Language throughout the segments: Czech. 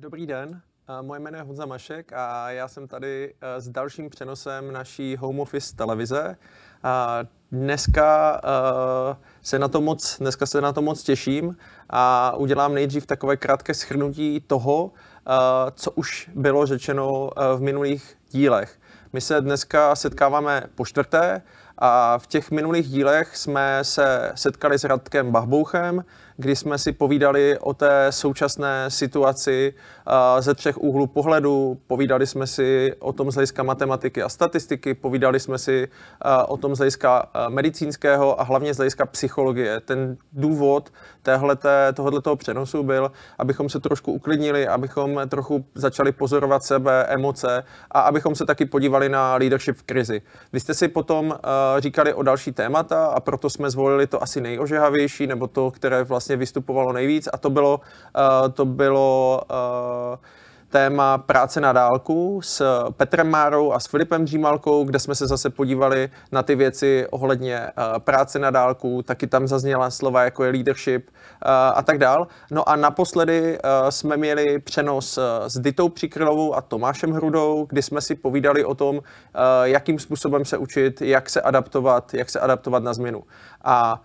Dobrý den, eh, moje jméno je Honza Mašek a já jsem tady eh, s dalším přenosem naší home office televize. A dneska eh, se na to moc, dneska se na to moc těším a udělám nejdřív takové krátké shrnutí toho, co už bylo řečeno v minulých dílech. My se dneska setkáváme po čtvrté a v těch minulých dílech jsme se setkali s Radkem Bachbouchem, kdy jsme si povídali o té současné situaci ze třech úhlů pohledu. Povídali jsme si o tom z hlediska matematiky a statistiky, povídali jsme si o tom z hlediska medicínského a hlavně z hlediska psychologie. Ten důvod tohoto přenosu byl, abychom se trošku uklidnili, abychom trochu začali pozorovat sebe, emoce a abychom se taky podívali na leadership v krizi. Vy jste si potom říkali o další témata a proto jsme zvolili to asi nejožehavější, nebo to, které vlastně vystupovalo nejvíc a to bylo, to bylo téma práce na dálku s Petrem Márou a s Filipem Dřímalkou, kde jsme se zase podívali na ty věci ohledně práce na dálku, taky tam zazněla slova jako je leadership a tak dál. No a naposledy jsme měli přenos s Ditou Přikrylovou a Tomášem Hrudou, kdy jsme si povídali o tom, jakým způsobem se učit, jak se adaptovat, jak se adaptovat na změnu. A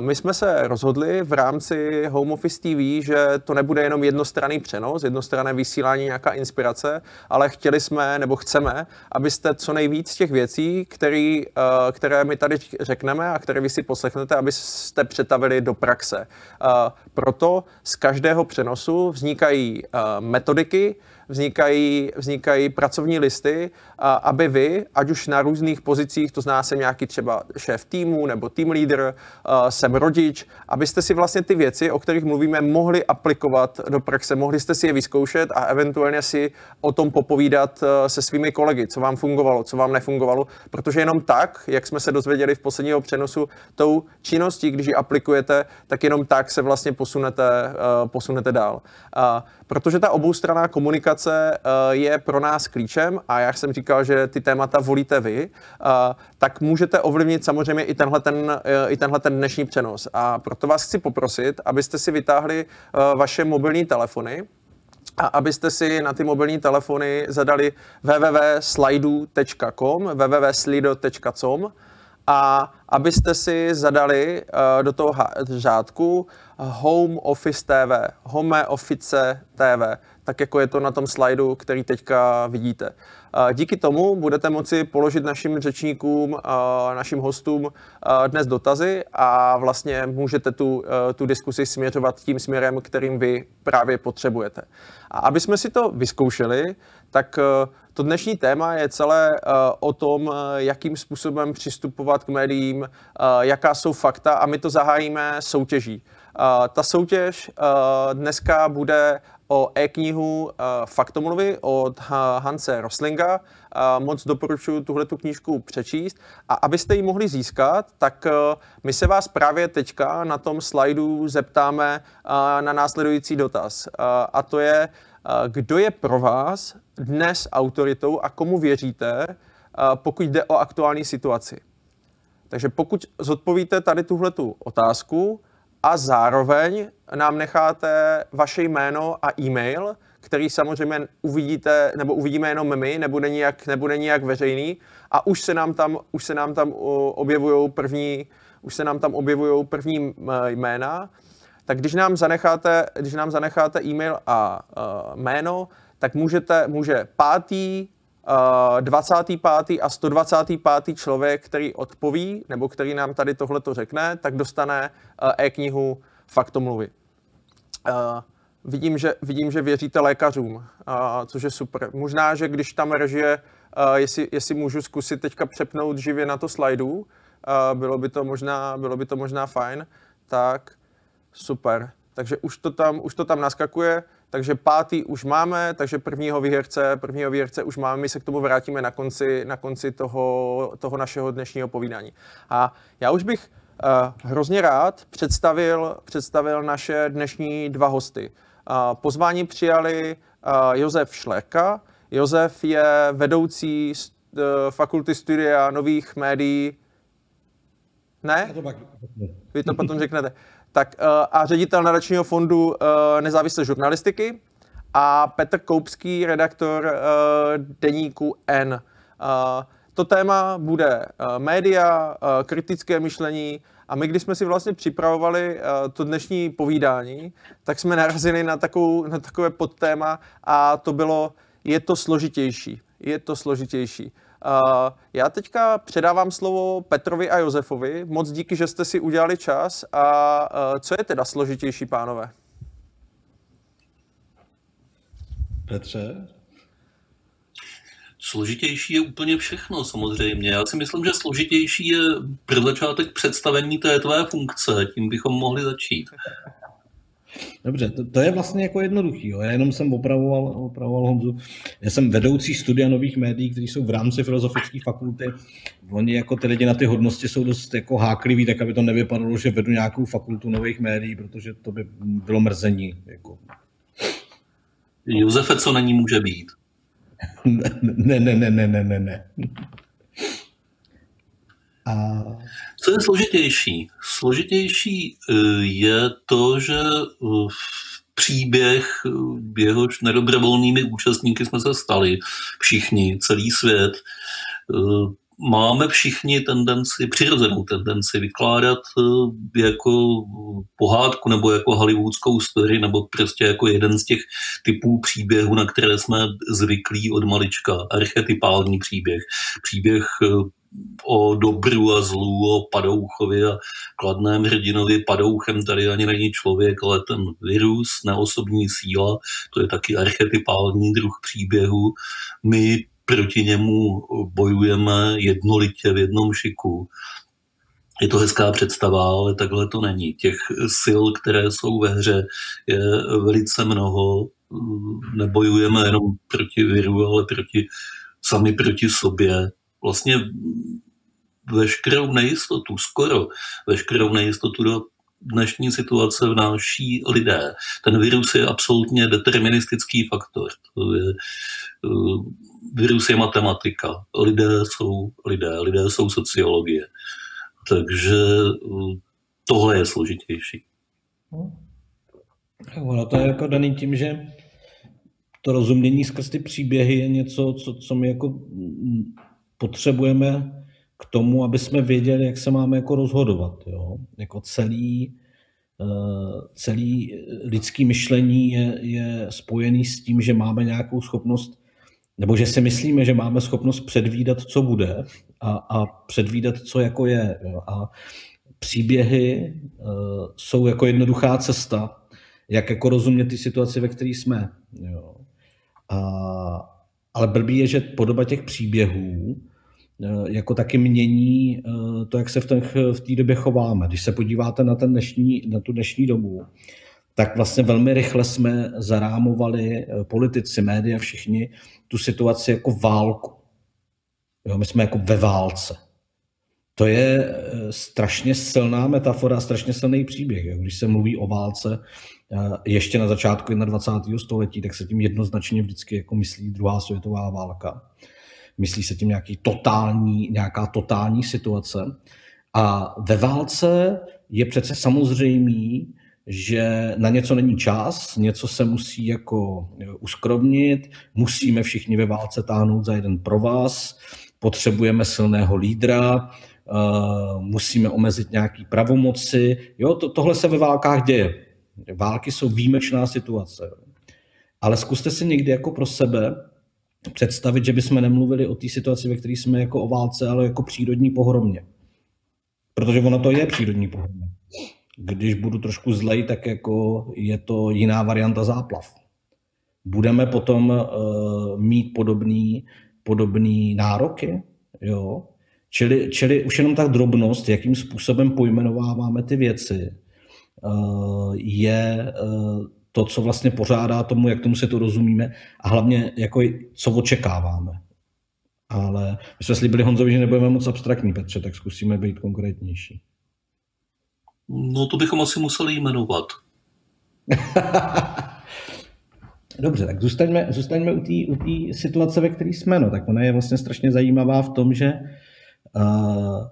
my jsme se rozhodli v rámci Home Office TV, že to nebude jenom jednostranný přenos, jednostranné vysílání, nějaká inspirace, ale chtěli jsme nebo chceme, abyste co nejvíc těch věcí, který, eh, které my tady řekneme a které vy si poslechnete, abyste přetavili do praxe. Eh, proto z každého přenosu vznikají eh, metodiky, vznikají, vznikají pracovní listy, a aby vy, ať už na různých pozicích, to zná jsem nějaký třeba šéf týmu nebo team leader, jsem rodič, abyste si vlastně ty věci, o kterých mluvíme, mohli aplikovat do praxe, mohli jste si je vyzkoušet a eventuálně si o tom popovídat se svými kolegy, co vám fungovalo, co vám nefungovalo, protože jenom tak, jak jsme se dozvěděli v posledního přenosu, tou činností, když ji aplikujete, tak jenom tak se vlastně posunete, posunete dál. Protože ta oboustranná komunikace je pro nás klíčem a já jsem říkal, že ty témata volíte vy, tak můžete ovlivnit samozřejmě i tenhle ten, e, i tenhle ten dnešní přenos. A proto vás chci poprosit, abyste si vytáhli vaše mobilní telefony, a abyste si na ty mobilní telefony zadali www.slidu.com, www.slido.com a abyste si zadali uh, do toho řádku Home Office TV, Home Office TV, tak jako je to na tom slajdu, který teďka vidíte. Díky tomu budete moci položit našim řečníkům, našim hostům dnes dotazy a vlastně můžete tu, tu diskusi směřovat tím směrem, kterým vy právě potřebujete. A aby jsme si to vyzkoušeli, tak to dnešní téma je celé o tom, jakým způsobem přistupovat k médiím, jaká jsou fakta a my to zahájíme soutěží. Ta soutěž dneska bude o e-knihu uh, Faktomluvy od Hanse Roslinga. Uh, moc doporučuji tuhle tu knížku přečíst. A abyste ji mohli získat, tak uh, my se vás právě teďka na tom slajdu zeptáme na následující dotaz. A to je, kdo je pro vás dnes autoritou a komu věříte, pokud jde o aktuální situaci. Takže pokud zodpovíte tady tuhle otázku, a zároveň nám necháte vaše jméno a e-mail, který samozřejmě uvidíte, nebo uvidíme jenom my, nebude nijak, nebude nijak veřejný. A už se nám tam, už se nám tam objevují první, už se nám tam objevují první jména, tak když nám zanecháte, když nám zanecháte e-mail a uh, jméno, tak můžete, může pátý, 25. a 125. člověk, který odpoví, nebo který nám tady tohle to řekne, tak dostane eh, e-knihu Faktomluvy. Uh, vidím, že, vidím, že věříte lékařům, což je super. Možná, že když tam režie, jestli, jestli můžu zkusit teďka přepnout živě na to slajdu, bylo, by to možná, bylo by to možná fajn, tak super. Takže už to tam, už to tam naskakuje. Takže pátý už máme, takže prvního výherce, prvního výherce už máme, my se k tomu vrátíme na konci, na konci toho, toho našeho dnešního povídání. A já už bych uh, hrozně rád představil, představil naše dnešní dva hosty. Uh, pozvání přijali uh, Josef Šlerka. Josef je vedoucí uh, fakulty studia nových médií. Ne? Vy to potom řeknete tak, uh, a ředitel nadačního fondu uh, nezávislé žurnalistiky. a Petr Koupský, redaktor uh, deníku N. To téma bude média, kritické myšlení a my, když jsme si vlastně připravovali to dnešní povídání, tak jsme narazili na, takovou, na takové podtéma a to bylo, je to složitější. Je to složitější. Uh, já teďka předávám slovo Petrovi a Josefovi. Moc díky, že jste si udělali čas. A uh, co je teda složitější, pánové? Petře? Složitější je úplně všechno samozřejmě. Já si myslím, že složitější je pro začátek představení té tvé funkce. Tím bychom mohli začít. Dobře, to, to je vlastně jako jednoduchý. Jo. Já jenom jsem opravoval, opravoval Honzu. Já jsem vedoucí studia nových médií, které jsou v rámci filozofické fakulty. Oni jako ty lidi na ty hodnosti jsou dost jako hákliví, tak aby to nevypadalo, že vedu nějakou fakultu nových médií, protože to by bylo mrzení. Jako. Josefe, co na ní může být? ne, ne, ne, ne, ne, ne, ne. A... Co je složitější? Složitější eh, je to, že eh, příběh, eh, jehož nedobrovolnými účastníky jsme se stali, všichni, celý svět, máme všichni tendenci, přirozenou tendenci vykládat jako pohádku nebo jako hollywoodskou story nebo prostě jako jeden z těch typů příběhů, na které jsme zvyklí od malička. Archetypální příběh. Příběh o dobru a zlu, o padouchovi a kladném hrdinovi. Padouchem tady ani není člověk, ale ten virus, neosobní síla, to je taky archetypální druh příběhu. My proti němu bojujeme jednolitě v jednom šiku. Je to hezká představa, ale takhle to není. Těch sil, které jsou ve hře, je velice mnoho. Nebojujeme jenom proti viru, ale proti, sami proti sobě vlastně veškerou nejistotu, skoro veškerou nejistotu do dnešní situace vnáší lidé. Ten virus je absolutně deterministický faktor. To je, uh, virus je matematika. Lidé jsou lidé, lidé jsou sociologie. Takže uh, tohle je složitější. Ono to je jako daný tím, že to rozumění skrz ty příběhy je něco, co, co my jako potřebujeme k tomu, aby jsme věděli, jak se máme jako rozhodovat. Jo? Jako celý, eh, celý lidský myšlení je, je spojený s tím, že máme nějakou schopnost, nebo že si myslíme, že máme schopnost předvídat, co bude a, a předvídat, co jako je. Jo? A příběhy uh, jsou jako jednoduchá cesta, jak jako rozumět ty situaci, ve které jsme. Jo? A, ale blbý je, že podoba těch příběhů Eh, jako taky mění eh, to, jak se v, těch, v té době chováme. Když se podíváte na, ten dnešní, na tu dnešní dobu, tak vlastně velmi rychle jsme zarámovali eh, politici, média, všichni tu situaci jako válku. Jo, my jsme jako ve válce. To je strašně silná metafora, strašně silný příběh. Jo. Když se mluví o válce ještě na začátku 21. století, tak se tím jednoznačně vždycky jako myslí druhá světová válka. Myslí se tím nějaký totální, nějaká totální situace. A ve válce je přece samozřejmý, že na něco není čas, něco se musí jako uskrovnit, musíme všichni ve válce táhnout za jeden provaz, potřebujeme silného lídra, uh, musíme omezit nějaký pravomoci. Jo, to, tohle se ve válkách děje. Války jsou výjimečná situace. Ale zkuste si někdy jako pro sebe představit, že bychom nemluvili o té situaci, ve které jsme jako o válce, ale jako přírodní pohromě. Protože ono to je přírodní pohromě. Když budu trošku zlej, tak jako je to jiná varianta záplav. Budeme potom uh, mít podobný, podobný nároky, jo? Čili, čili už jenom ta drobnost, jakým způsobem pojmenováváme ty věci, uh, je uh, to, co vlastně pořádá tomu, jak tomu se to rozumíme a hlavně, jako, co očekáváme. Ale my jsme slíbili Honzovi, že nebudeme moc abstraktní, Petře, tak zkusíme být konkrétnější. No to bychom asi museli jmenovat. Dobře, tak zůstaňme, zůstaňme u té u situace, ve které jsme. No. Tak ona je vlastně strašně zajímavá v tom, že uh,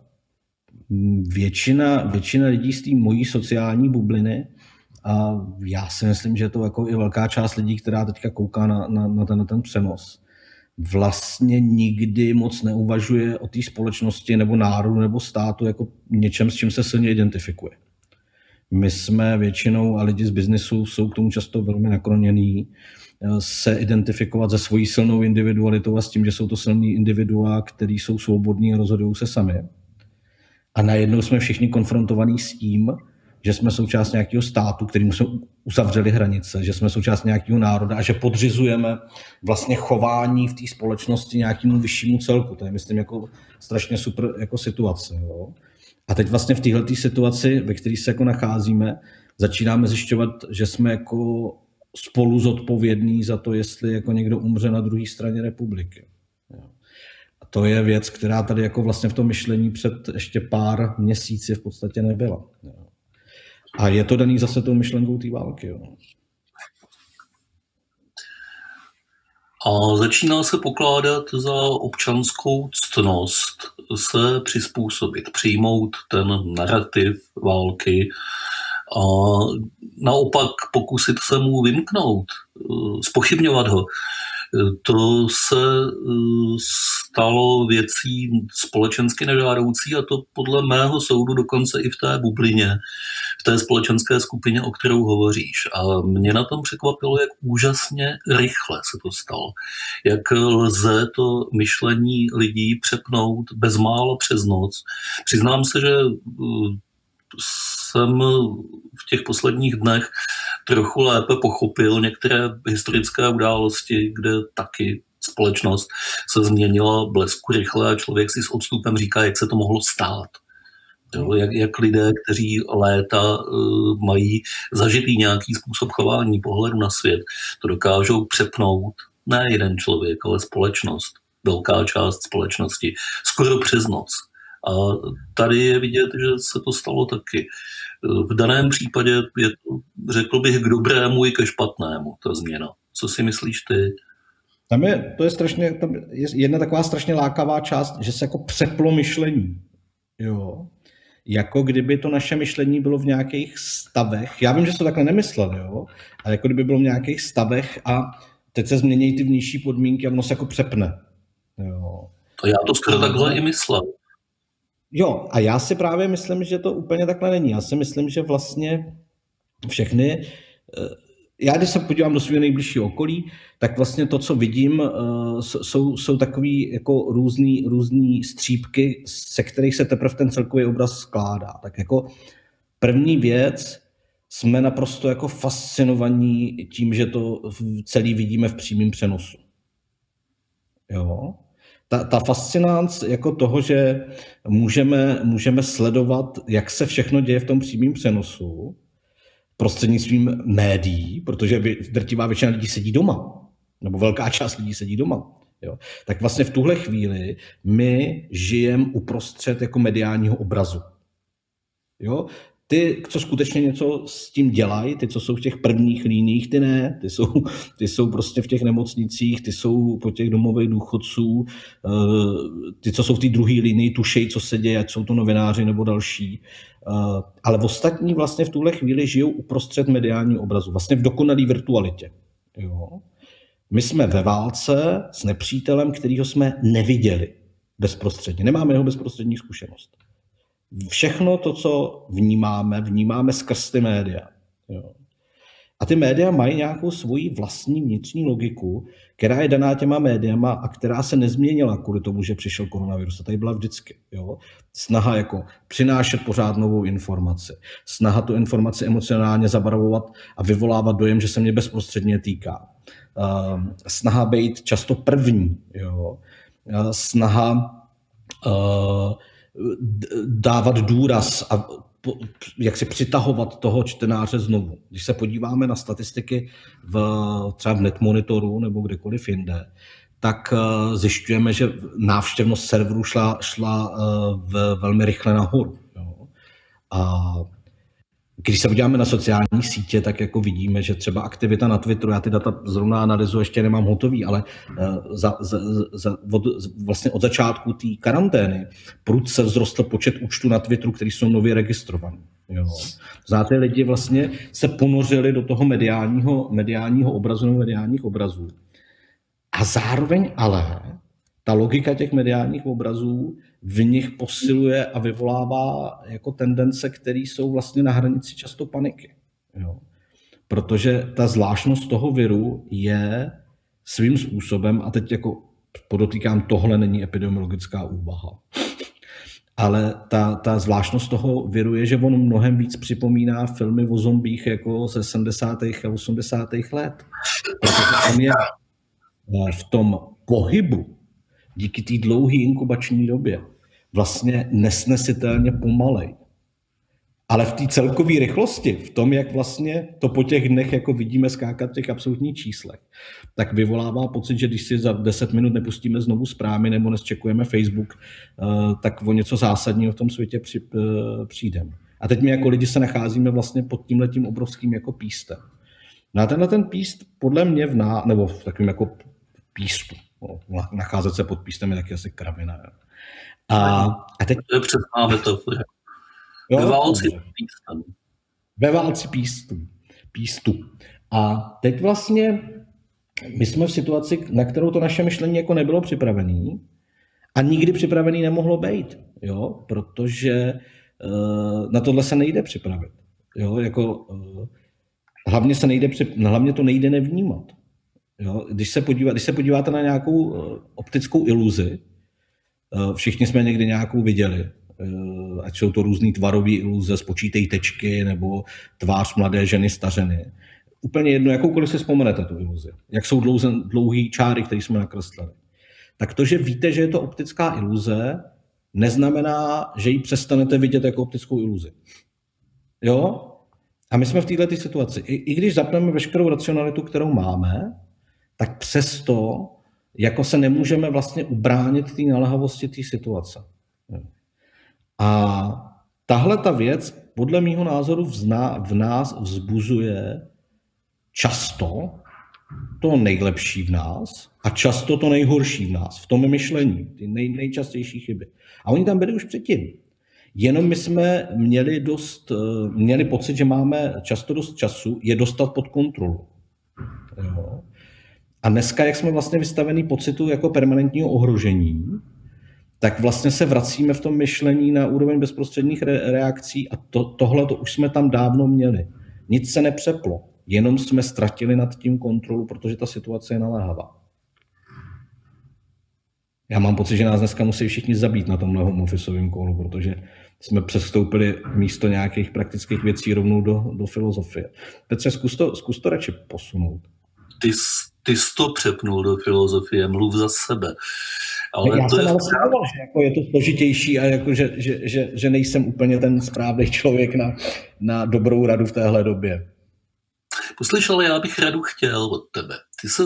většina, většina lidí z té mojí sociální bubliny a já si myslím, že to jako i velká část lidí, která teďka kouká na, na, na, ten, na ten přenos, vlastně nikdy moc neuvažuje o té společnosti nebo národu nebo státu jako něčem, s čím se silně identifikuje. My jsme většinou, a lidi z biznesu jsou k tomu často velmi naklonění, se identifikovat se svojí silnou individualitou a s tím, že jsou to silní individua, který jsou svobodní a rozhodují se sami. A najednou jsme všichni konfrontovaní s tím, že jsme součást nějakého státu, kterým jsme uzavřeli hranice, že jsme součást nějakého národa a že podřizujeme vlastně chování v té společnosti nějakému vyššímu celku. To je, myslím, jako strašně super jako situace. Jo? A teď vlastně v této situaci, ve které se jako nacházíme, začínáme zjišťovat, že jsme jako spolu zodpovědní za to, jestli jako někdo umře na druhé straně republiky. A to je věc, která tady jako vlastně v tom myšlení před ještě pár měsíci v podstatě nebyla. A je to daný zase tou myšlenkou té války. Jo. A začíná se pokládat za občanskou ctnost se přizpůsobit, přijmout ten narrativ války a naopak pokusit se mu vymknout, spochybňovat ho. To se stalo věcí společensky nežádoucí a to podle mého soudu dokonce i v té bublině, v té společenské skupině, o kterou hovoříš. A mě na tom překvapilo, jak úžasně rychle se to stalo. Jak lze to myšlení lidí přepnout bezmála přes noc. Přiznám se, že uh, jsem v těch posledních dnech trochu lépe pochopil některé historické události, kde taky společnost se změnila blesku rychle a člověk si s odstupem říká, jak se to mohlo stát. Jo, jak, jak lidé, kteří léta uh, mají zažitý nějaký způsob chování, pohledu na svět, to dokážou přepnout ne jeden člověk, ale společnost, velká část společnosti, skoro přes noc. A tady je vidět, že se to stalo taky. V daném případě je to, řekl bych, k dobrému i ke špatnému, ta změna. Co si myslíš ty? Tam je, to je strašně, tam je jedna taková strašně lákavá část, že se jako přeplo myšlení. Jo. Jako kdyby to naše myšlení bylo v nějakých stavech. Já vím, že jsi to takhle nemyslel, jo, ale jako kdyby bylo v nějakých stavech a teď se změní ty vnější podmínky a ono se jako přepne. Jo. To já to skoro takhle i myslel. Jo, a já si právě myslím, že to úplně takhle není. Já si myslím, že vlastně všechny eh, já když se podívám do svého nejbližšího okolí, tak vlastně to, co vidím, eh, jsou, jsou takový jako různý, různý střípky, se kterých se teprve ten celkový obraz skládá. Tak jako první věc, jsme naprosto jako fascinovaní tím, že to celý vidíme v přímém přenosu. Jo? Ta, ta fascinance jako toho, že můžeme, můžeme sledovat, jak se všechno děje v tom přímém přenosu, prostřednictvím médií, protože drtivá většina lidí sedí doma, nebo velká část lidí sedí doma. Jo. Tak vlastně v tuhle chvíli my žijeme uprostřed jako mediálního obrazu. Jo? Ty, co skutečně něco s tím dělají, ty, co jsou v těch prvních líních, ty ne, ty jsou, ty jsou prostě v těch nemocnicích, ty jsou po těch domových důchodců, eh, ty, co jsou v té druhé línii, tušejí, co se děje, ať jsou to novináři nebo další. Eh, ale ostatní vlastně v tuhle chvíli žijou uprostřed mediálního obrazu, vlastně v dokonalé virtualitě. Jo? My jsme ve válce s nepřítelem, kterýho jsme neviděli bezprostředně. Nemáme jeho bezprostřední zkušenost. Všechno to, co vnímáme, vnímáme skrz ty média. Jo. A ty média mají nějakou svoji vlastní vnitřní logiku, která je daná těma médiama a která se nezměnila kvůli tomu, že přišel koronavirus. A tady byla vždycky. Jo? Snaha jako přinášet pořád novou informaci. Snaha tu informaci emocionálně zabarvovat a vyvolávat dojem, že se mě bezprostředně týká. Uh, snaha být často první. Jo? Uh, snaha uh, dávat důraz a jak si přitahovat toho čtenáře znovu. Když se podíváme na statistiky v, třeba v Netmonitoru nebo kdekoliv jinde, tak uh, zjišťujeme, že návštěvnost serverů šla, šla uh, v, velmi rychle nahoru. Jo. A když se podíváme na sociální sítě, tak jako vidíme, že třeba aktivita na Twitteru, já ty data zrovna analyzu ještě nemám hotový, ale eh, za, za, za, od, vlastně od začátku té karantény prudce vzrostl počet účtů na Twitteru, který jsou nově registrovaný. Jo. Znáte, lidi vlastně se ponořili do toho mediálního, mediálního obrazu nebo mediálních obrazů. A zároveň ale ta logika těch mediálních obrazů v nich posiluje a vyvolává jako tendence, které jsou vlastně na hranici často paniky. Jo. Protože ta zvláštnost toho viru je svým způsobem, a teď jako podotýkám, tohle není epidemiologická úvaha, ale ta, ta zvláštnost toho viru je, že on mnohem víc připomíná filmy o zombích jako ze 70. a 80. let. Protože on je v tom pohybu díky té dlouhé inkubační době vlastně nesnesitelně pomalej. Ale v té celkové rychlosti, v tom, jak vlastně to po těch dnech jako vidíme skákat v těch absolutních číslech, tak vyvolává pocit, že když si za 10 minut nepustíme znovu zprávy nebo neskčekujeme Facebook, eh, tak o něco zásadního v tom světě eh, přijdeme. A teď my jako lidi se nacházíme vlastně pod tím letím obrovským jako pístem. Na tenhle ten píst podle mě v ná, nebo v takovém jako pístu, no, nacházet se pod pístem je taky asi kravina. Jo. A, a teď... To je přesná metafora. Ve válci pístem. Ve válci pístu. pístu. A teď vlastně my jsme v situaci, na kterou to naše myšlení jako nebylo připravené a nikdy připravený nemohlo být, jo, protože uh, na tohle se nejde připravit. Jo, jako, uh, hlavně, se nejde, hlavně to nejde nevnímat. Jo? Když, se podívá, když se podíváte na nějakou uh, optickou iluzi, uh, všichni jsme někdy nějakou viděli, uh, ať jsou to různý tvarový iluze, spočítej tečky nebo tvář mladé ženy, stařeny. Úplně jedno, jakoukoliv si vzpomenete tu iluzi. Jak jsou dlouhý čáry, které jsme nakreslili. Tak to, že víte, že je to optická iluze, neznamená, že ji přestanete vidět jako optickou iluzi. Jo? A my jsme v této situaci. I, I když zapneme veškerou racionalitu, kterou máme, tak přesto jako se nemůžeme vlastně ubránit té naléhavosti té situace. A tahle ta věc podle mého názoru vzná, v nás vzbuzuje často to nejlepší v nás a často to nejhorší v nás, v tom myšlení, ty nej, nejčastější chyby. A oni tam byli už předtím. Jenom my jsme měli, dost, eh, měli pocit, že máme často dost času je dostat pod kontrolu. Jo. A dneska, jak jsme vlastně vystavení pocitu jako permanentního ohrožení, tak vlastně se vracíme v tom myšlení na úroveň bezprostředních re- reakcí a to, tohle to už jsme tam dávno měli. Nic se nepřeplo, jenom jsme ztratili nad tím kontrolu, protože ta situace je naléhavá. Já mám pocit, že nás dneska musí všichni zabít na tomhle home officeovém kolu, protože jsme přestoupili místo nějakých praktických věcí rovnou do, do filozofie. Petře, zkus to, zkus to radši posunout. Ty, ty jsi to přepnul do filozofie, mluv za sebe. Ale já to jsem je... ale sledoval, že jako je to složitější a jako, že, že, že, že nejsem úplně ten správný člověk na, na dobrou radu v téhle době. Poslyš, ale já bych radu chtěl od tebe. Ty se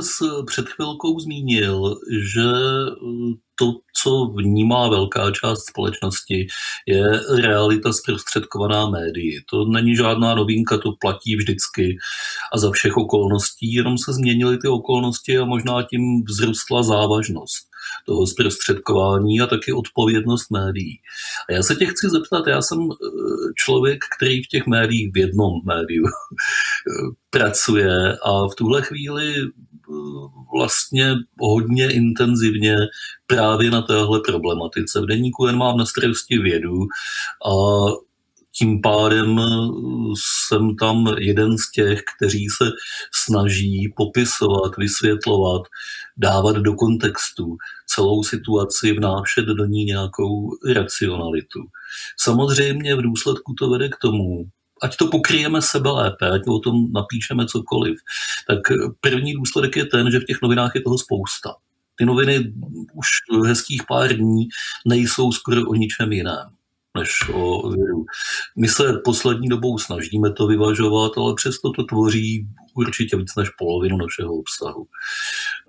před chvilkou zmínil, že to, co vnímá velká část společnosti, je realita zprostředkovaná médií. To není žádná novinka, to platí vždycky a za všech okolností, jenom se změnily ty okolnosti a možná tím vzrostla závažnost toho zprostředkování a taky odpovědnost médií. A já se tě chci zeptat, já jsem eh, člověk, který v těch médiích, v jednom médiu pracuje a v tuhle chvíli eh, vlastně hodně intenzivně právě na téhle problematice. V deníku jen mám na starosti vědu a tím pádem eh, jsem tam jeden z těch, kteří se snaží popisovat, vysvětlovat, dávat do kontextu celou situaci, vnášet do ní nějakou racionalitu. Samozřejmě v důsledku to vede k tomu, ať to pokryjeme sebe lépe, ať o tom napíšeme cokoliv, tak první důsledek je ten, že v těch novinách je toho spousta. Ty noviny už hezkých pár dní nejsou skoro o ničem jiném než o viru. My se poslední dobou snažíme to vyvažovat, ale přesto to tvoří určitě víc než polovinu našeho obsahu.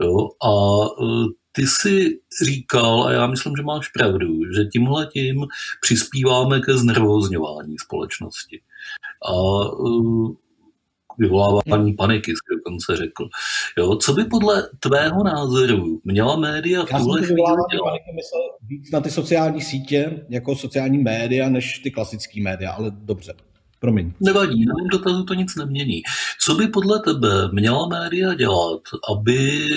Jo? A e, ty si říkal, a já myslím, že máš pravdu, že tímhle tím přispíváme ke znervozňování společnosti. a uh, vyvolávání paniky, dokonce řekl. Jo, co by podle tvého názoru měla média v tuhle chvíli dělat? myslel víc na ty sociální sítě, jako sociální média, než ty klasické média, ale dobře. Promiň. Nevadí, na mém dotazu to nic nemění. Co by podle tebe měla média dělat, aby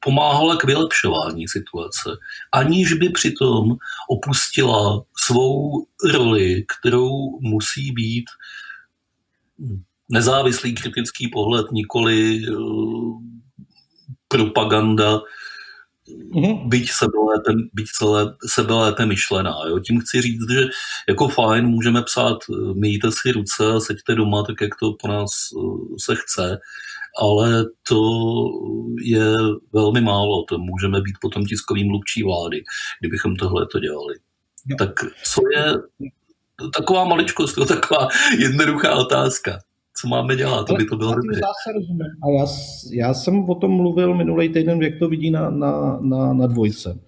pomáhala k vylepšování situace, aniž by přitom opustila svou roli, kterou musí být nezávislý kritický pohled, nikoli uh, propaganda, mm-hmm. byť, sebelépe, byť celé sebelépe myšlená. Jo? Tím chci říct, že jako fajn, můžeme psát, eh, myjte si ruce a seďte doma, tak jak to po nás uh, se chce, ale to je velmi málo. To můžeme být potom tiskovým mluvčí vlády, kdybychom tohle to dělali. Jo. Tak co je taková maličkost, taková jednoduchá otázka co máme dělat, aby to bylo dobře. A já, já jsem o tom mluvil minulý týden, jak to vidí na, na, na, na dvojce,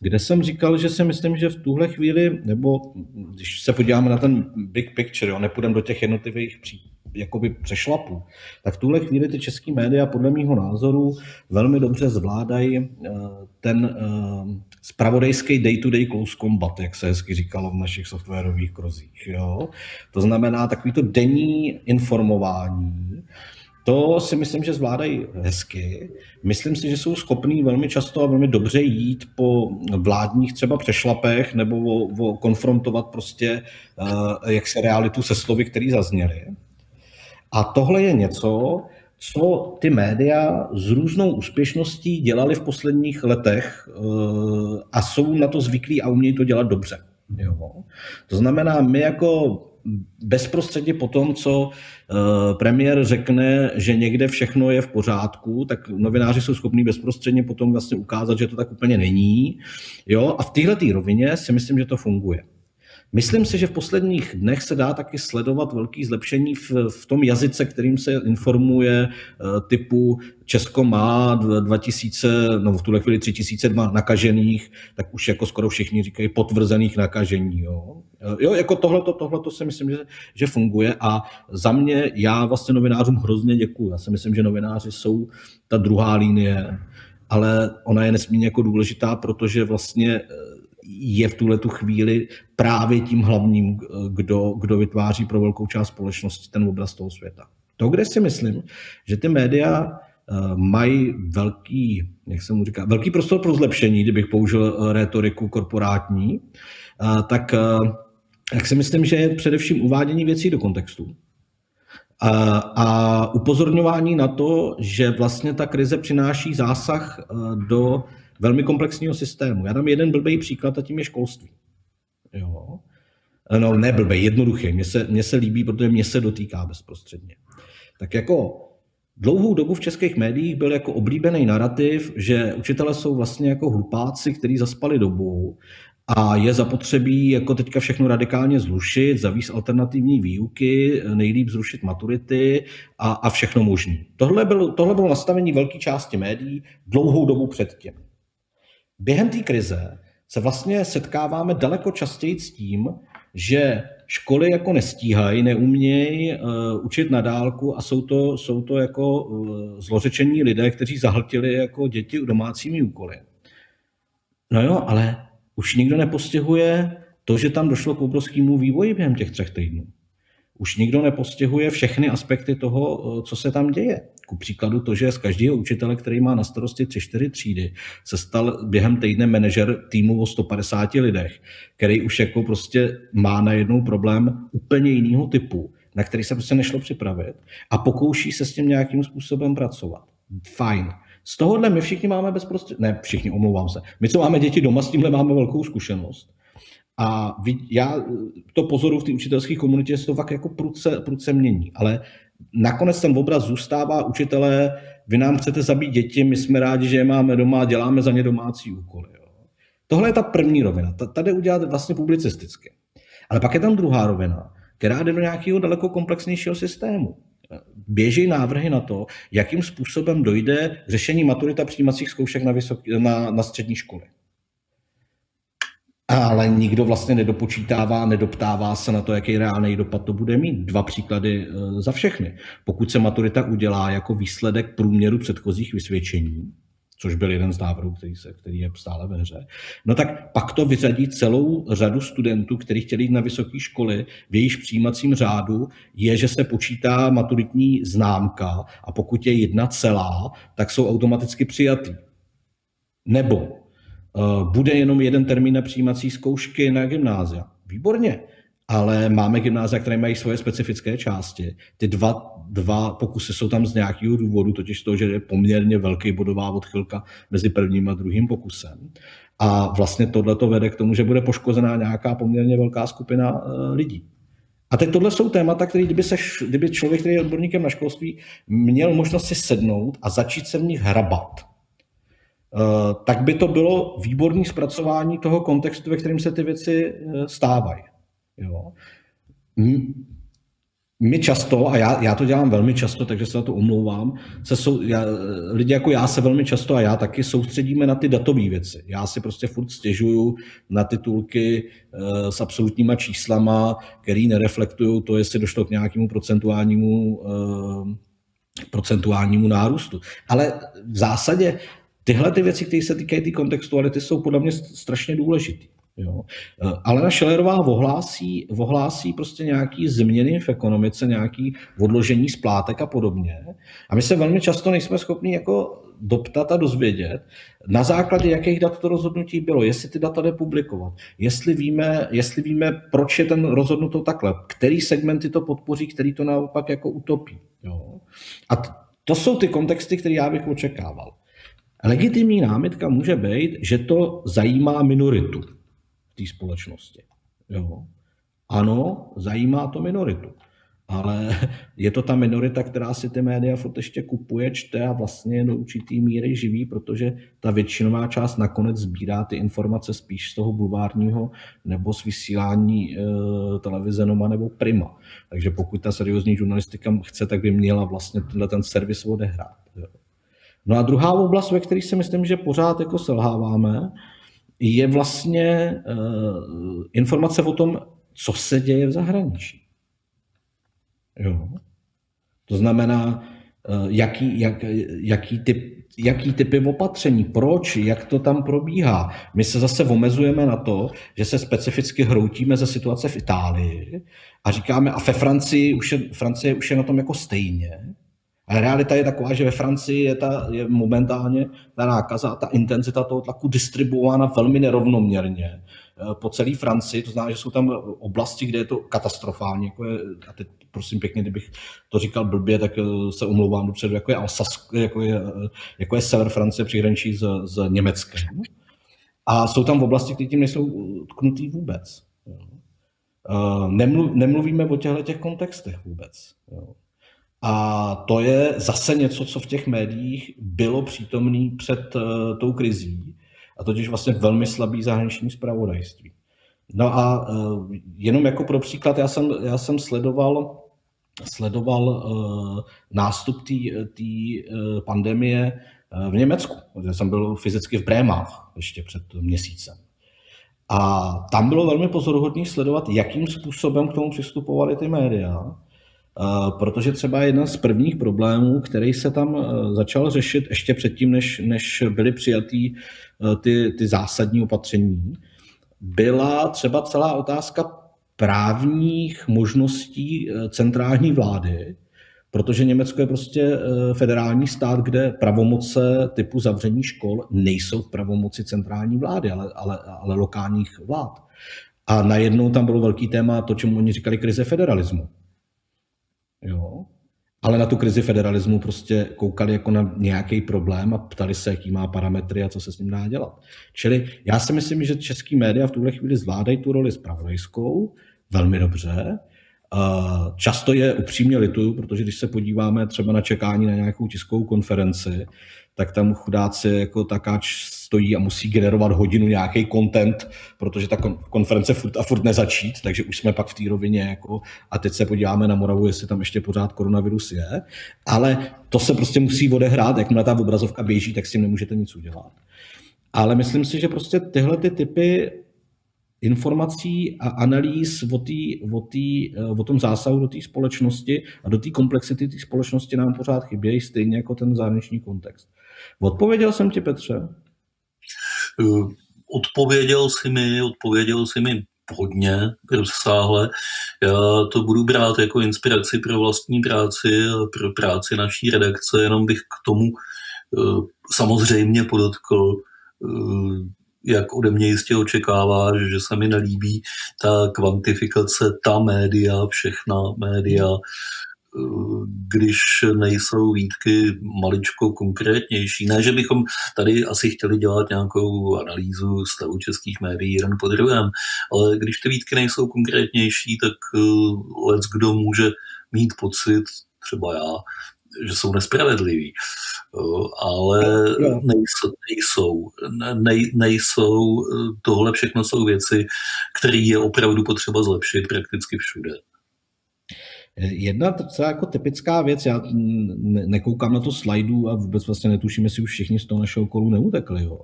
kde jsem říkal, že si myslím, že v tuhle chvíli, nebo když se podíváme na ten big picture, jo, nepůjdeme do těch jednotlivých případů, jakoby přešlapů, tak v tuhle chvíli ty české média podle mého názoru velmi dobře zvládají eh, ten spravodajský day-to-day close combat, jak se hezky říkalo v našich softwarových krozích. Jo? To znamená takový to denní informování, to si myslím, že zvládají hezky. Myslím si, že jsou schopní velmi často a velmi dobře jít po vládních třeba přešlapech nebo o, o konfrontovat prostě uh, jak se realitu se slovy, které zazněly. A tohle je něco, co ty média s různou úspěšností dělali v posledních letech eh, a jsou na to zvyklí a umějí to dělat dobře. Jo. To znamená, my jako bezprostředně po tom, co eh, premiér řekne, že někde všechno je v pořádku, tak novináři jsou schopní bezprostředně potom vlastně ukázat, že to tak úplně není. Jo? A v této rovině si myslím, že to funguje. Myslím si, že v posledních dnech se dá taky sledovat velký zlepšení v, v tom jazyce, kterým se informuje eh, typu Česko má 2000, no v tuhle chvíli 3002 nakažených, tak už jako skoro všichni říkají potvrzených nakažení. Jo, eh, jo jako tohleto, tohleto si myslím, že, že funguje a za mě já vlastně novinářům hrozně děkuju. Já si myslím, že novináři jsou ta druhá linie, ale ona je nesmírně jako důležitá, protože vlastně eh, je v tuhle tu chvíli právě tím hlavním, kdo, kdo vytváří pro velkou část společnosti ten obraz toho světa. To, kde si myslím, že ty média eh, mají velký, jak se mu říká, velký prostor pro zlepšení, kdybych použil eh, retoriku korporátní, eh, tak jak si myslím, že je především uvádění věcí do kontextu. A, a upozorňování na to, že vlastně ta krize přináší zásah do velmi komplexního systému. Já dám jeden blbý příklad a tím je školství. Jo. No, ne blbý, jednoduchý. Mně se, mně se líbí, protože mě se dotýká bezprostředně. Tak jako dlouhou dobu v českých médiích byl jako oblíbený narrativ, že učitelé jsou vlastně jako hlupáci, kteří zaspali dobu a je zapotřebí jako teďka všechno radikálně zrušit, zavíst alternativní výuky, nejlíp zrušit maturity a, a všechno možné. Tohle, byl, tohle bylo nastavení velké části médií dlouhou dobu předtím. Během té krize se vlastně setkáváme daleko častěji s tím, že školy jako nestíhají, neumějí uh, učit na dálku a jsou to, jsou to jako uh, zlořečení lidé, kteří zahltili jako děti domácími úkoly. No jo, ale už nikdo nepostihuje to, že tam došlo k obrovskému vývoji během těch třech týdnů už nikdo nepostihuje všechny aspekty toho, eh, co se tam děje. Ku příkladu to, že z každého učitele, který má na starosti 3-4 třídy, se stal během týdne manažer týmu o 150 lidech, který už jako prostě má najednou problém úplně jiného typu, na který se prostě nešlo připravit a pokouší se s tím nějakým způsobem pracovat. Fajn. Z tohohle my všichni máme bezprostředně, ne všichni, omlouvám se, my, co máme děti doma, s tímhle máme velkou zkušenost. A já to pozoru v té učitelské komunitě se to fakt jako prudce, prudce mění. Ale nakonec ten obraz zůstává, učitelé, vy nám chcete zabít děti, my jsme rádi, že je máme doma, děláme za ně domácí úkoly. Jo. Tohle je ta první rovina. Tady udělat vlastně publicisticky. Ale pak je tam druhá rovina, která jde do nějakého daleko komplexnějšího systému. Běží návrhy na to, jakým způsobem dojde k řešení maturita přijímacích zkoušek na, vysok, na, na střední školy. Ale nikdo vlastně nedopočítává, nedoptává se na to, jaký reálný dopad to bude mít. Dva příklady eh, za všechny. Pokud se maturita udělá jako výsledek průměru předchozích vysvědčení, což byl jeden z návrhů, který, se, který je stále ve hře, no tak pak to vyřadí celou řadu studentů, kteří chtěli jít na vysoké školy, v jejíž přijímacím řádu je, že se počítá maturitní známka a pokud je jedna celá, tak jsou automaticky přijatý. Nebo bude jenom jeden termín na přijímací zkoušky na gymnázia. Výborně, ale máme gymnázia, které mají svoje specifické části. Ty dva, dva pokusy jsou tam z nějakého důvodu, totiž to, že je poměrně velký bodová odchylka mezi prvním a druhým pokusem. A vlastně tohle to vede k tomu, že bude poškozená nějaká poměrně velká skupina eh, lidí. A teď tohle jsou témata, které kdyby, se, kdyby člověk, který je odborníkem na školství, měl možnost si sednout a začít se v nich hrabat, Eh, tak by to bylo výborné zpracování toho kontextu, ve kterém se ty věci eh, stávají. Jo. My často, a já, já to dělám velmi často, takže se na to omlouvám, se sou, já, lidi jako já se velmi často a já taky soustředíme na ty datové věci. Já si prostě furt stěžuju na titulky e, s absolutníma číslama, který nereflektují to, jestli došlo k nějakému procentuálnímu, e, procentuálnímu nárůstu. Ale v zásadě Tyhle ty věci, které se týkají té tý kontextuality, jsou podle mě strašně důležité. Jo. Eh, Alena Schillerová ohlásí, ohlásí prostě nějaký změny v ekonomice, nějaký odložení splátek a podobně. A my se velmi často nejsme schopni jako doptat a dozvědět, na základě jakých dat to rozhodnutí bylo, jestli ty data jde publikovat, jestli víme, jestli víme, proč je ten rozhodnuto takhle, který segmenty to podpoří, který to naopak jako utopí. Jo. A to jsou ty kontexty, které já bych očekával. Legitimní námitka může být, že to zajímá minoritu v té společnosti. Jo. Ano, zajímá to minoritu. Ale je to ta minorita, která si ty média furt ještě kupuje, čte a vlastně do určitý míry živí, protože ta většinová část nakonec sbírá ty informace spíš z toho bulvárního nebo z vysílání e, televize Noma nebo Prima. Takže pokud ta seriózní žurnalistika chce, tak by měla vlastně tenhle ten servis odehrát. Jo. No a druhá oblast, ve které si myslím, že pořád jako selháváme, je vlastně uh, informace o tom, co se děje v zahraničí. Jo. To znamená, uh, jaký, jak, jaký, typ, jaký typy opatření, proč, jak to tam probíhá. My se zase omezujeme na to, že se specificky hroutíme ze situace v Itálii a říkáme, a ve Francii už je, Francie už je na tom jako stejně. Ale realita je taková, že ve Francii je, ta, je momentálně ta nákaza, ta intenzita toho tlaku distribuována velmi nerovnoměrně eh, po celé Francii. To znamená, že jsou tam oblasti, kde je to katastrofální. Jako je, a teď prosím pěkně, kdybych to říkal blbě, tak eh, se omlouvám dopředu, jako je Alsas, jako je, eh, jako je sever Francie přihraničí s, s Německem. A jsou tam v oblasti, které tím nejsou tknutý vůbec. nemluvíme o těchto těch kontextech vůbec. A to je zase něco, co v těch médiích bylo přítomné před uh, tou krizí, a totiž vlastně velmi slabý zahraniční zpravodajství. No a uh, jenom jako pro příklad, já jsem, já jsem sledoval, sledoval uh, nástup té uh, pandemie uh, v Německu. Já jsem byl fyzicky v Brémách ještě před měsícem. A tam bylo velmi pozoruhodné sledovat, jakým způsobem k tomu přistupovaly ty média protože třeba jeden z prvních problémů, který se tam e, začal řešit ještě předtím, než, než byly přijatý e, ty, ty zásadní opatření, byla třeba celá otázka právních možností e, centrální vlády, protože Německo je prostě federální stát, kde pravomoce typu zavření škol nejsou v pravomoci centrální vlády, ale, ale, ale lokálních vlád. A najednou tam bylo velký téma to, čemu oni říkali krize federalismu. Ale na tu krizi federalismu prostě koukali jako na nějaký problém a ptali se, jaký má parametry a co se s ním dá dělat. Čili já si myslím, že český média v tuhle chvíli zvládají tu roli spravodajskou velmi dobře. Často je upřímně lituju, protože když se podíváme třeba na čekání na nějakou tiskovou konferenci, tak tam chudáci jako takáč stojí a musí generovat hodinu nějaký content, protože ta konference furt a furt nezačít, takže už jsme pak v té rovině jako, a teď se podíváme na Moravu, jestli tam ještě pořád koronavirus je, ale to se prostě musí odehrát, jakmile ta obrazovka běží, tak s tím nemůžete nic udělat. Ale myslím si, že prostě tyhle ty typy informací a analýz o, tý, o, tý, o tom zásahu do té společnosti a do té komplexity té společnosti nám pořád chybějí, stejně jako ten zahraniční kontext. Odpověděl jsem ti, Petře? Odpověděl jsi mi, odpověděl jsi mi hodně rozsáhle. Já to budu brát jako inspiraci pro vlastní práci a pro práci naší redakce, jenom bych k tomu eh, samozřejmě podotkl, eh, jak ode mě jistě očekává, že se mi nelíbí ta kvantifikace, ta média, všechna média, když nejsou výtky maličko konkrétnější. Ne, že bychom tady asi chtěli dělat nějakou analýzu stavu českých médií jeden po druhém, ale když ty výtky nejsou konkrétnější, tak eh, lec kdo může mít pocit, třeba já, že jsou nespravedliví. Eh, ale nejsou, nejsou, nej, nejsou, eh, tohle všechno jsou věci, které je opravdu potřeba zlepšit prakticky všude. Jedna třeba jako typická věc, já nekoukám na to slajdu a vůbec vlastně netuším, jestli už všichni z toho našeho kolu neutekli. Jo.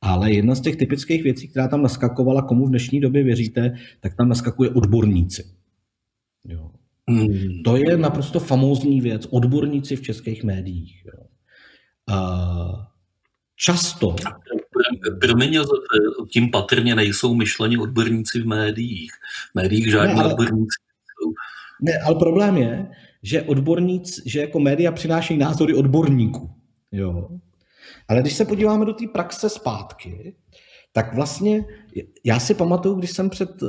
Ale jedna z těch typických věcí, která tam naskakovala, komu v dnešní době věříte, tak tam naskakuje odborníci. Jo. Hmm. To je naprosto famózní věc. Odborníci v českých médiích. Jo. A často. Promiň, tím patrně nejsou myšleni odborníci v médiích. V médiích žádní ne, ale... odborníci. Ne, ale problém je, že odborníci, že jako média přinášejí názory odborníků. Jo. Ale když se podíváme do té praxe zpátky, tak vlastně já si pamatuju, když jsem před uh,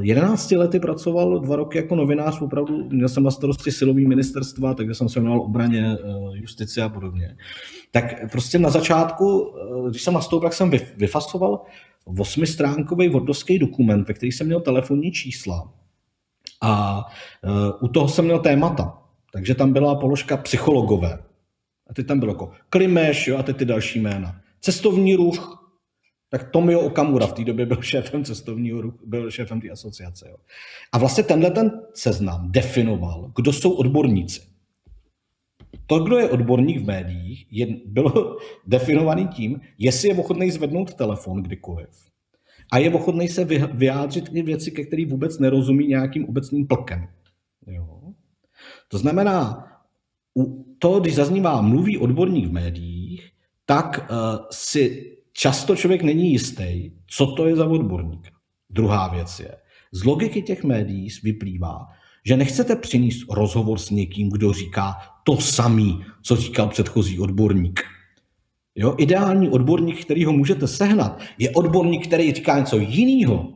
eh, 11 lety pracoval dva roky jako novinář, opravdu měl jsem na starosti silový ministerstva, takže jsem se věnoval obraně, uh, justici a podobně. Tak prostě na začátku, uh, když jsem nastoupil, tak jsem vyfasoval osmistránkový wordovský dokument, ve který jsem měl telefonní čísla a uh, u toho jsem měl témata. Takže tam byla položka psychologové. A teď tam bylo jako Klimeš, jo, a teď ty další jména. Cestovní ruch, tak Tomio Okamura v té době byl šéfem cestovního ruchu, byl šéfem té asociace. Jo. A vlastně tenhle ten seznam definoval, kdo jsou odborníci. To, kdo je odborník v médiích, je, bylo definovaný tím, jestli je ochotný zvednout telefon kdykoliv a je ochotný se vyjádřit i věci, ke kterým vůbec nerozumí nějakým obecným plkem. Jo. To znamená, to, když zaznívá mluví odborník v médiích, tak uh, si často člověk není jistý, co to je za odborníka. Druhá věc je, z logiky těch médií vyplývá, že nechcete přinést rozhovor s někým, kdo říká to samý, co říkal předchozí odborník. Jo? Ideální odborník, který ho můžete sehnat, je odborník, který říká něco jiného.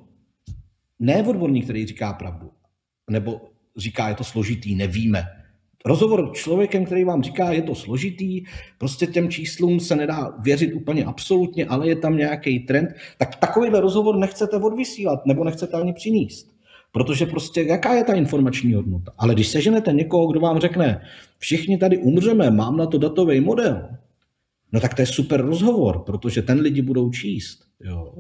Ne odborník, který říká pravdu. Nebo říká, je to složitý, nevíme. Rozhovor člověkem, který vám říká, je to složitý, prostě těm číslům se nedá věřit úplně absolutně, ale je tam nějaký trend, tak takovýhle rozhovor nechcete odvysílat nebo nechcete ani přinést. Protože prostě jaká je ta informační hodnota? Ale když seženete někoho, kdo vám řekne, všichni tady umřeme, mám na to datový model, no tak to je super rozhovor, protože ten lidi budou číst. Jo?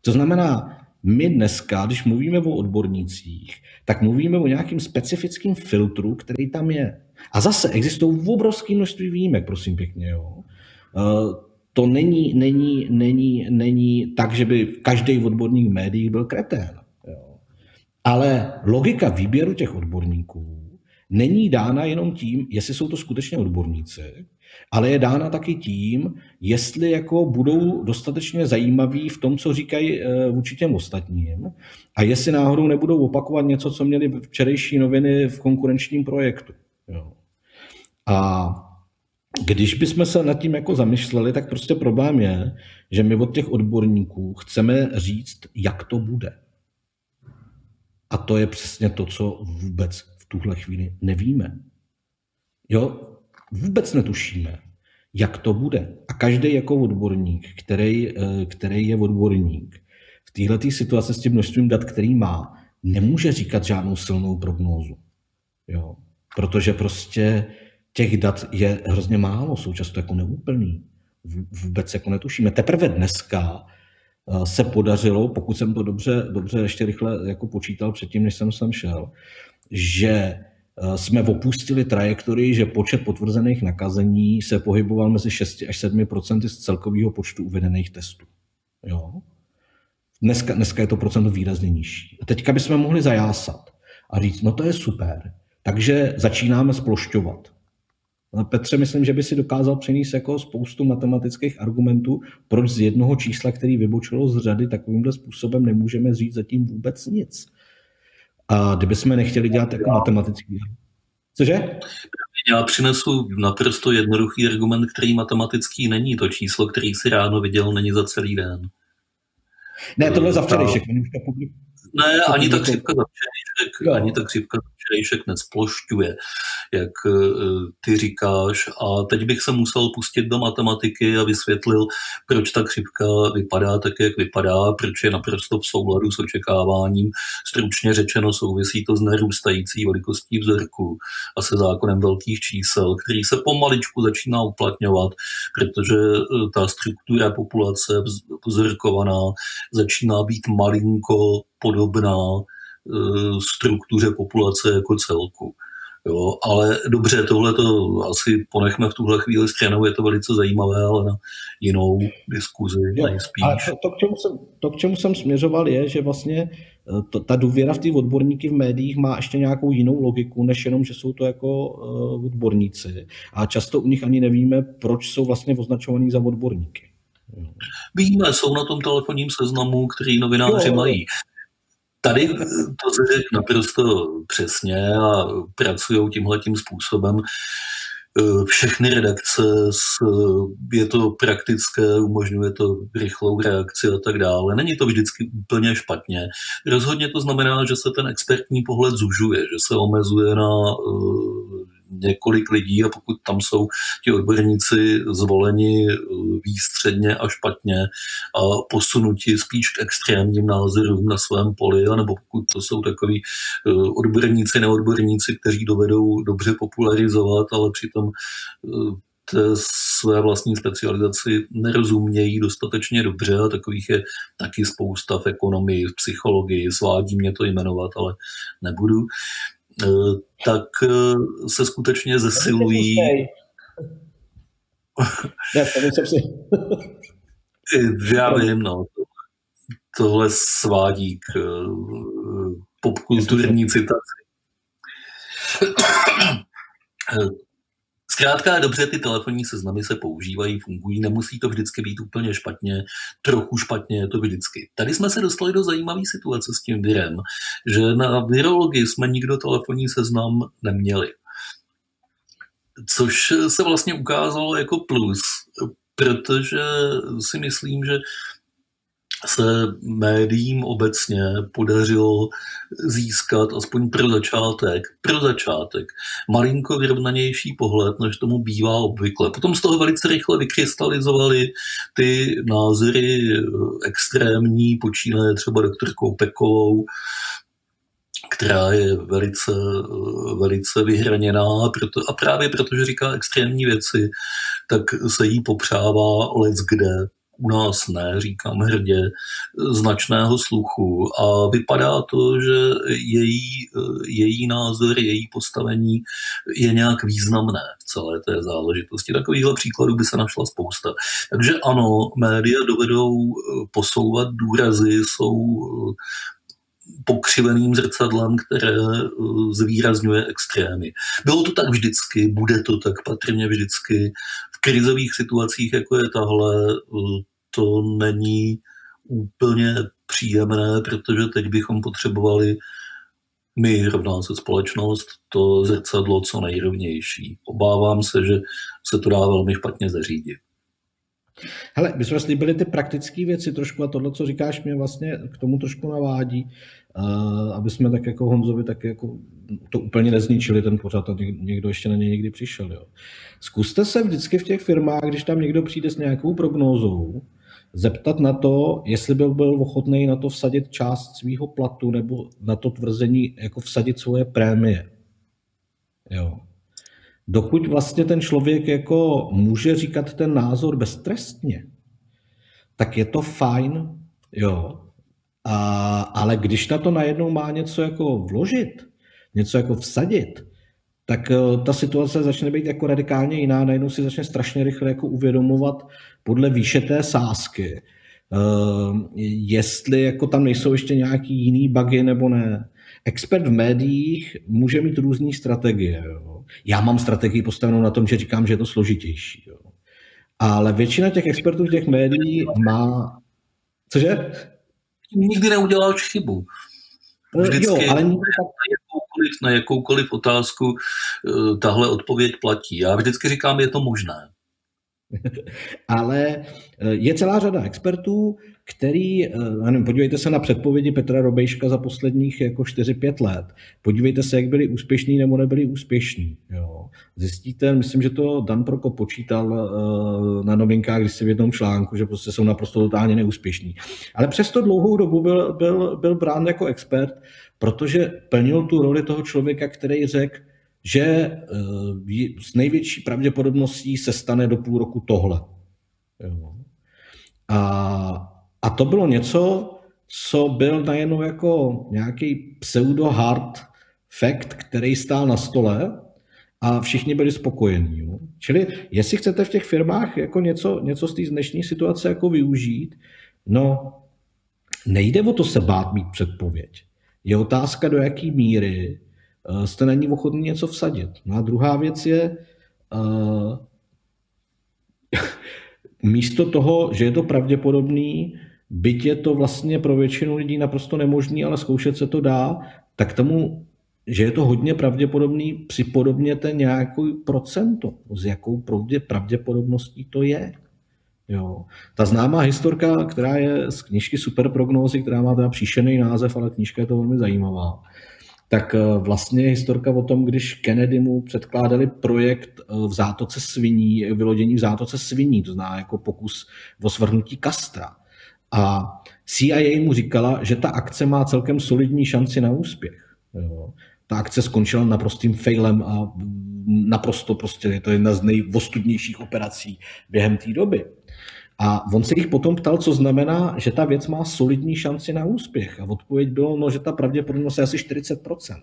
To znamená, my dneska, když mluvíme o odbornících, tak mluvíme o nějakým specifickém filtru, který tam je. A zase existují obrovské množství výjimek, prosím pěkně. Jo? Uh, to není, není, není, není tak, že by každý odborník v médiích byl kretén. Jo? Ale logika výběru těch odborníků není dána jenom tím, jestli jsou to skutečně odborníci, ale je dána taky tím, jestli jako budou dostatečně zajímaví v tom, co říkají eh, vůči těm ostatním a jestli náhodou nebudou opakovat něco, co měli včerejší noviny v konkurenčním projektu. Jo. A když bychom se nad tím jako zamýšleli, tak prostě problém je, že my od těch odborníků chceme říct, jak to bude. A to je přesně to, co vůbec v tuhle chvíli nevíme. Jo, vůbec netušíme, jak to bude. A každý jako odborník, který, eh, který je odborník, v této situaci s tím množstvím dat, který má, nemůže říkat žádnou silnou prognózu. Jo? Protože prostě těch dat je hrozně málo, jsou často jako neúplný. Vůbec jako netušíme. Teprve dneska eh, se podařilo, pokud jsem to dobře, dobře ještě rychle jako počítal předtím, než jsem sem šel, že jsme opustili trajektorii, že počet potvrzených nakazení se pohyboval mezi 6 až 7% z celkového počtu uvedených testů. Jo? Dneska, dneska je to procento výrazně nižší. A teďka bychom mohli zajásat a říct, no to je super, takže začínáme splošťovat. A Petře, myslím, že by si dokázal přenést jako spoustu matematických argumentů, proč z jednoho čísla, který vybočilo z řady, takovýmhle způsobem nemůžeme říct zatím vůbec nic. A kdybychom nechtěli dělat jako matematický. Cože? Já přinesu naprosto jednoduchý argument, který matematický není. To číslo, který si ráno viděl, není za celý den. Ne, tohle za včerejšek. Ne, ani ta křivka za včerejšek, ani ta křivka za včerejšek nesplošťuje, jak eh, ty říkáš. A teď bych se musel pustit do matematiky a vysvětlil, proč ta křivka vypadá tak, jak vypadá, proč je naprosto v souladu s očekáváním. Stručně řečeno souvisí to s narůstající velikostí vzorku a se zákonem velkých čísel, který se pomaličku začíná uplatňovat, protože eh, ta struktura populace vzorkovaná začíná být malinko podobná struktuře populace jako celku. Jo, ale dobře, tohle to asi ponechme v tuhle chvíli stranou, je to velice zajímavé, ale na jinou diskuzi jo, nejspíš. Ale to, to, k čemu jsem, to, k čemu jsem směřoval, je, že vlastně eh, to, ta důvěra v ty odborníky v médiích má ještě nějakou jinou logiku, než jenom, že jsou to jako uh, odborníci. A často u nich ani nevíme, proč jsou vlastně označovaní za odborníky. Víme, jsou na tom telefonním seznamu, který novináři jo, mají. Tady to se řekl naprosto přesně a pracují tímhle tím způsobem. Všechny redakce, je to praktické, umožňuje to rychlou reakci a tak dále. Není to vždycky úplně špatně. Rozhodně to znamená, že se ten expertní pohled zužuje, že se omezuje na několik lidí a pokud tam jsou ti odborníci zvoleni eh, výstředně a špatně a posunuti spíš k extrémním názorům na svém poli, anebo pokud to jsou takový eh, odborníci, neodborníci, kteří dovedou dobře popularizovat, ale přitom eh, té své vlastní specializaci nerozumějí dostatečně dobře a takových je taky spousta v ekonomii, v psychologii, svádí mě to jmenovat, ale nebudu. Eh, tak eh, se skutečně zesilují. Já vím, no. Tohle svádí k eh, popkulturní citaci. Zkrátka dobře, ty telefonní seznamy se používají, fungují, nemusí to vždycky být úplně špatně, trochu špatně je to vždycky. Tady jsme se dostali do zajímavé situace s tím virem, že na virologii jsme nikdo telefonní seznam neměli. Což se vlastně ukázalo jako plus, protože si myslím, že se médiím obecně podařilo získat aspoň pro začátek, pro začátek malinko vyrovnanější pohled, než tomu bývá obvykle. Potom z toho velice rychle vykrystalizovaly ty názory extrémní, počínaje třeba doktorkou Pekovou, která je velice, velice vyhraněná proto, a právě protože říká extrémní věci, tak se jí popřává let kde u nás ne, říkám hrdě, značného sluchu a vypadá to, že její, její názor, její postavení je nějak významné v celé té záležitosti. Takovýchhle příkladů by se našla spousta. Takže ano, média dovedou posouvat důrazy, jsou pokřiveným zrcadlem, které zvýrazňuje extrémy. Bylo to tak vždycky, bude to tak patrně vždycky. V krizových situacích, jako je tahle, to není úplně příjemné, protože teď bychom potřebovali my, rovná se společnost, to zrcadlo co nejrovnější. Obávám se, že se to dá velmi špatně zařídit. Hele, my jsme slíbili ty praktické věci trošku a tohle, co říkáš, mě vlastně k tomu trošku navádí, uh, aby jsme tak jako Honzovi tak jako to úplně nezničili ten pořad a někdo ještě na něj někdy přišel. Jo. Zkuste se vždycky v těch firmách, když tam někdo přijde s nějakou prognózou, zeptat na to, jestli byl byl ochotný na to vsadit část svého platu nebo na to tvrzení jako vsadit svoje prémie. Jo. Dokud vlastně ten člověk jako může říkat ten názor beztrestně, tak je to fajn, jo. A, ale když na to najednou má něco jako vložit, něco jako vsadit, tak eh, ta situace začne být jako radikálně jiná. Najednou si začne strašně rychle jako uvědomovat podle výše té sázky, jestli jako tam nejsou ještě nějaký jiný bugy nebo ne. Expert v médiích může mít různé strategie. Jo. Já mám strategii postavenou na tom, že říkám, že je to složitější. Jo. Ale většina těch expertů v těch médií má... Cože? Nikdy neuděláš chybu. No, Vždycky jo, ale... na, jakoukoliv, na jakoukoliv otázku eh, tahle odpověď platí. Já vždycky říkám, je to možné. ale eh, je celá řada expertů, který, eh, nevím, podívejte se na předpovědi Petra Robejška za posledních jako 4-5 let. Podívejte se, jak byli úspěšní nebo nebyli úspěšní. Jo. Zjistíte, myslím, že to Dan Proko počítal uh, na novinkách, když si v jednom článku, že prostě jsou naprosto totálně neúspěšní. Ale přesto dlouhou dobu byl, byl, byl brán jako expert, protože plnil tu roli toho člověka, který řekl, že uh, s největší pravděpodobností se stane do půl roku tohle. Jo. A a to bylo něco, co byl najednou jako nějaký pseudo-hard fact, který stál na stole a všichni byli spokojení. Jo. Čili jestli chcete v těch firmách jako něco, něco z té dnešní situace jako využít, no nejde o to se bát mít předpověď. Je otázka, do jaké míry uh, jste na ní ochotní něco vsadit. No a druhá věc je, uh, místo toho, že je to pravděpodobný, byť je to vlastně pro většinu lidí naprosto nemožný, ale zkoušet se to dá, tak tomu, že je to hodně pravděpodobný, připodobněte nějakou procento, s jakou pravděpodobností to je. Jo. Ta známá historka, která je z knižky Superprognózy, která má teda příšený název, ale knížka je to velmi zajímavá, tak eh, vlastně historka o tom, když Kennedy mu předkládali projekt eh, v zátoce sviní, vylodění v zátoce sviní, to zná jako pokus o svrhnutí Kastra. A CIA mu říkala, že ta akce má celkem solidní šanci na úspěch. Jo. Ta akce skončila naprostým failem a naprosto prostě je to jedna z nejvostudnějších operací během té doby. A on se jich potom ptal, co znamená, že ta věc má solidní šanci na úspěch. A odpověď bylo, no, že ta pravděpodobnost je asi 40%.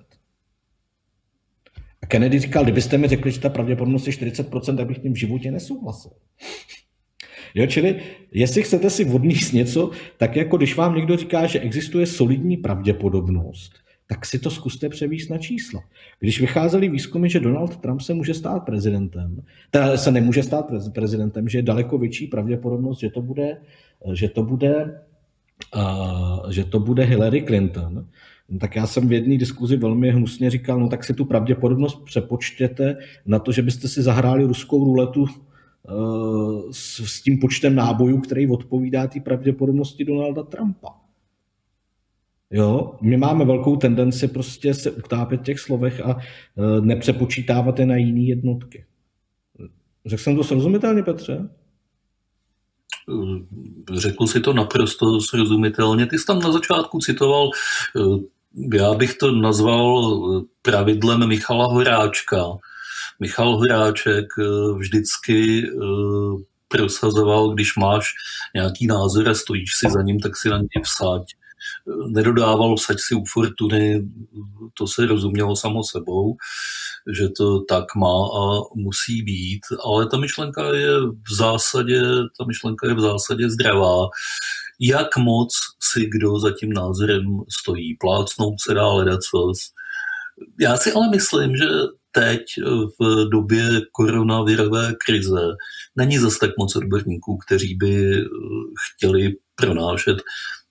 A Kennedy říkal, kdybyste mi řekli, že ta pravděpodobnost je 40%, tak bych tím v životě nesouhlasil. Jo, čili jestli chcete si odníst něco, tak jako když vám někdo říká, že existuje solidní pravděpodobnost, tak si to zkuste převíst na čísla. Když vycházely výzkumy, že Donald Trump se může stát prezidentem, teda se nemůže stát prezidentem, že je daleko větší pravděpodobnost, že to bude, že to bude, uh, že to bude Hillary Clinton, tak já jsem v jedné diskuzi velmi hnusně říkal, no tak si tu pravděpodobnost přepočtěte na to, že byste si zahráli ruskou ruletu s, s tím počtem nábojů, který odpovídá té pravděpodobnosti Donalda Trumpa. Jo, my máme velkou tendenci prostě se utápět v těch slovech a uh, nepřepočítávat je na jiné jednotky. Řekl jsem to srozumitelně, Petře? Eh, řekl si to naprosto srozumitelně. Ty jsi tam na začátku citoval, já bych to nazval pravidlem Michala Horáčka, Michal Horáček eh, vždycky eh, prosazoval, když máš nějaký názor a stojíš si za ním, tak si na něj vsaď. Eh, nedodával vsaď si u Fortuny, to se rozumělo samo sebou, že to tak má a musí být, ale ta myšlenka je v zásadě, ta myšlenka je v zásadě zdravá. Jak moc si kdo za tím názorem stojí, plácnout se dá hledat Já si ale myslím, že teď v době koronavirové krize není zase tak moc odborníků, kteří by eh, chtěli pronášet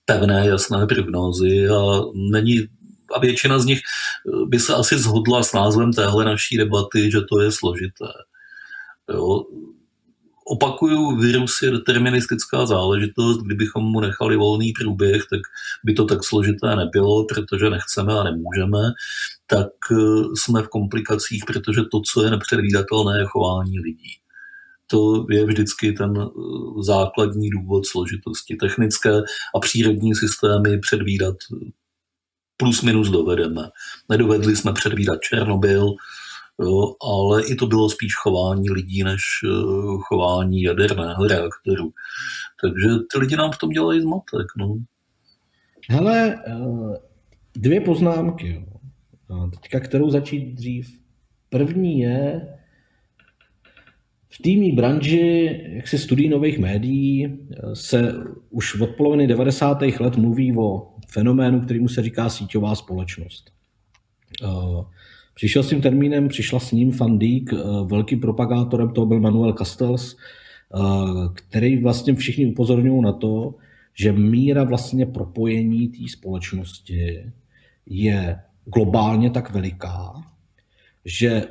pevné, jasné prognózy a není a většina z nich eh, by se asi zhodla s názvem téhle naší debaty, že to je složité. Jo. Opakuju, virus je deterministická záležitost, kdybychom mu nechali volný průběh, tak by to tak složité nebylo, protože nechceme a nemůžeme tak eh, jsme v komplikacích, protože to, co je nepředvídatelné, je chování lidí. To je vždycky ten eh, základní důvod složitosti. Technické a přírodní systémy předvídat eh, plus minus dovedeme. Nedovedli jsme předvídat Černobyl, jo, ale i to bylo spíš chování lidí než chování jaderného reaktoru. Takže ty lidi nám v tom dělají zmatek. No. Hele, dvě poznámky. Jo. Teďka kterou začít dřív? První je, v týmní branži jaksi studií nových médií se už od poloviny 90. let mluví o fenoménu, kterýmu se říká síťová společnost. Přišel s tím termínem, přišla s ním Van Dijk, velkým propagátorem toho byl Manuel Castells, který vlastně všichni upozorňují na to, že míra vlastně propojení té společnosti je globálně tak veliká, že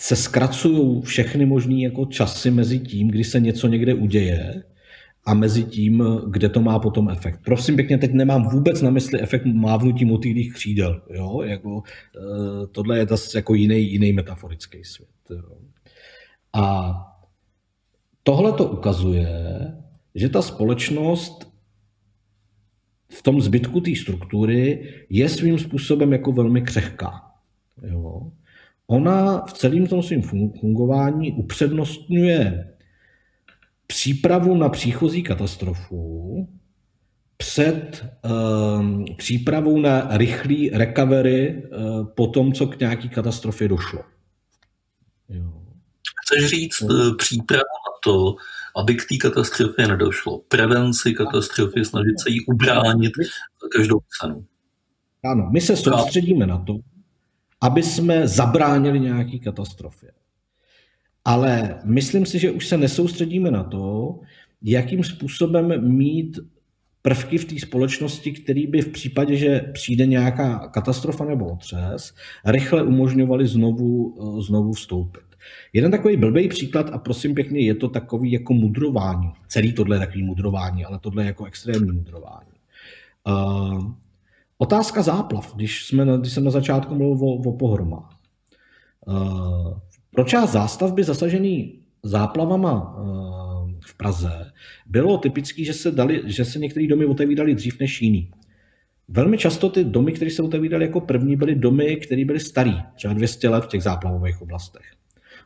se zkracují všechny možné jako časy mezi tím, kdy se něco někde uděje a mezi tím, kde to má potom efekt. Prosím pěkně, teď nemám vůbec na mysli efekt mávnutí motýlých křídel. Jo? Jako, e, tohle je zase jako jiný, jiný metaforický svět. Jo? A tohle to ukazuje, že ta společnost v tom zbytku té struktury je svým způsobem jako velmi křehká. Jo? Ona v celém tom svém fungování upřednostňuje přípravu na příchozí katastrofu před um, přípravou na rychlý recovery uh, po tom, co k nějaký katastrofě došlo. Jo. Chceš říct uh, přípravu na to, aby k té katastrofě nedošlo. Prevenci katastrofy, snažit se jí ubránit za každou cenu. Ano, my se soustředíme na to, aby jsme zabránili nějaký katastrofě. Ale myslím si, že už se nesoustředíme na to, jakým způsobem mít prvky v té společnosti, který by v případě, že přijde nějaká katastrofa nebo otřes, rychle umožňovali znovu, znovu vstoupit. Jeden takový blbý příklad, a prosím pěkně, je to takový jako mudrování. Celý tohle je takový mudrování, ale tohle je jako extrémní mudrování. Uh, otázka záplav, když, jsme, když jsem na začátku mluvil o, o pohromách. Uh, pro část zástavby zasažený záplavama uh, v Praze bylo typické, že se, dali, že se některé domy otevíraly dřív než jiný. Velmi často ty domy, které se otevíraly jako první, byly domy, které byly staré, třeba 200 let v těch záplavových oblastech.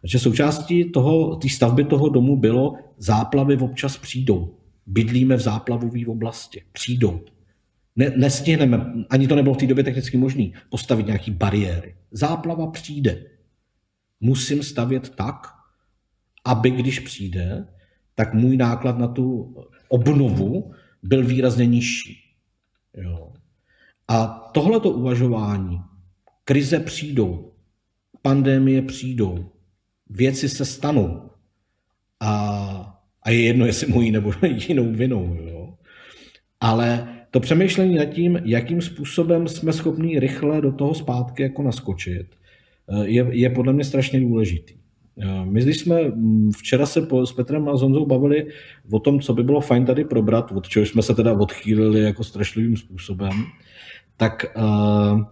Takže součástí toho, té stavby toho domu bylo, záplavy občas přijdou. Bydlíme v záplavové oblasti. Přijdou. Ne, nestihneme, ani to nebylo v té době technicky možné, postavit nějaké bariéry. Záplava přijde. Musím stavět tak, aby když přijde, tak můj náklad na tu obnovu byl výrazně nižší. Jo. A tohleto uvažování, krize přijdou, pandémie přijdou, věci se stanou. A, a je jedno, jestli mojí nebo jinou vinou. Jo. Ale to přemýšlení nad tím, jakým způsobem jsme schopni rychle do toho zpátky jako naskočit, eh, je, je podle mě strašně důležitý. Eh, my, když jsme mm, včera se s Petrem a Zonzou bavili o tom, co by bylo fajn tady probrat, od čeho jsme se teda odchýlili jako strašlivým způsobem, tak uh,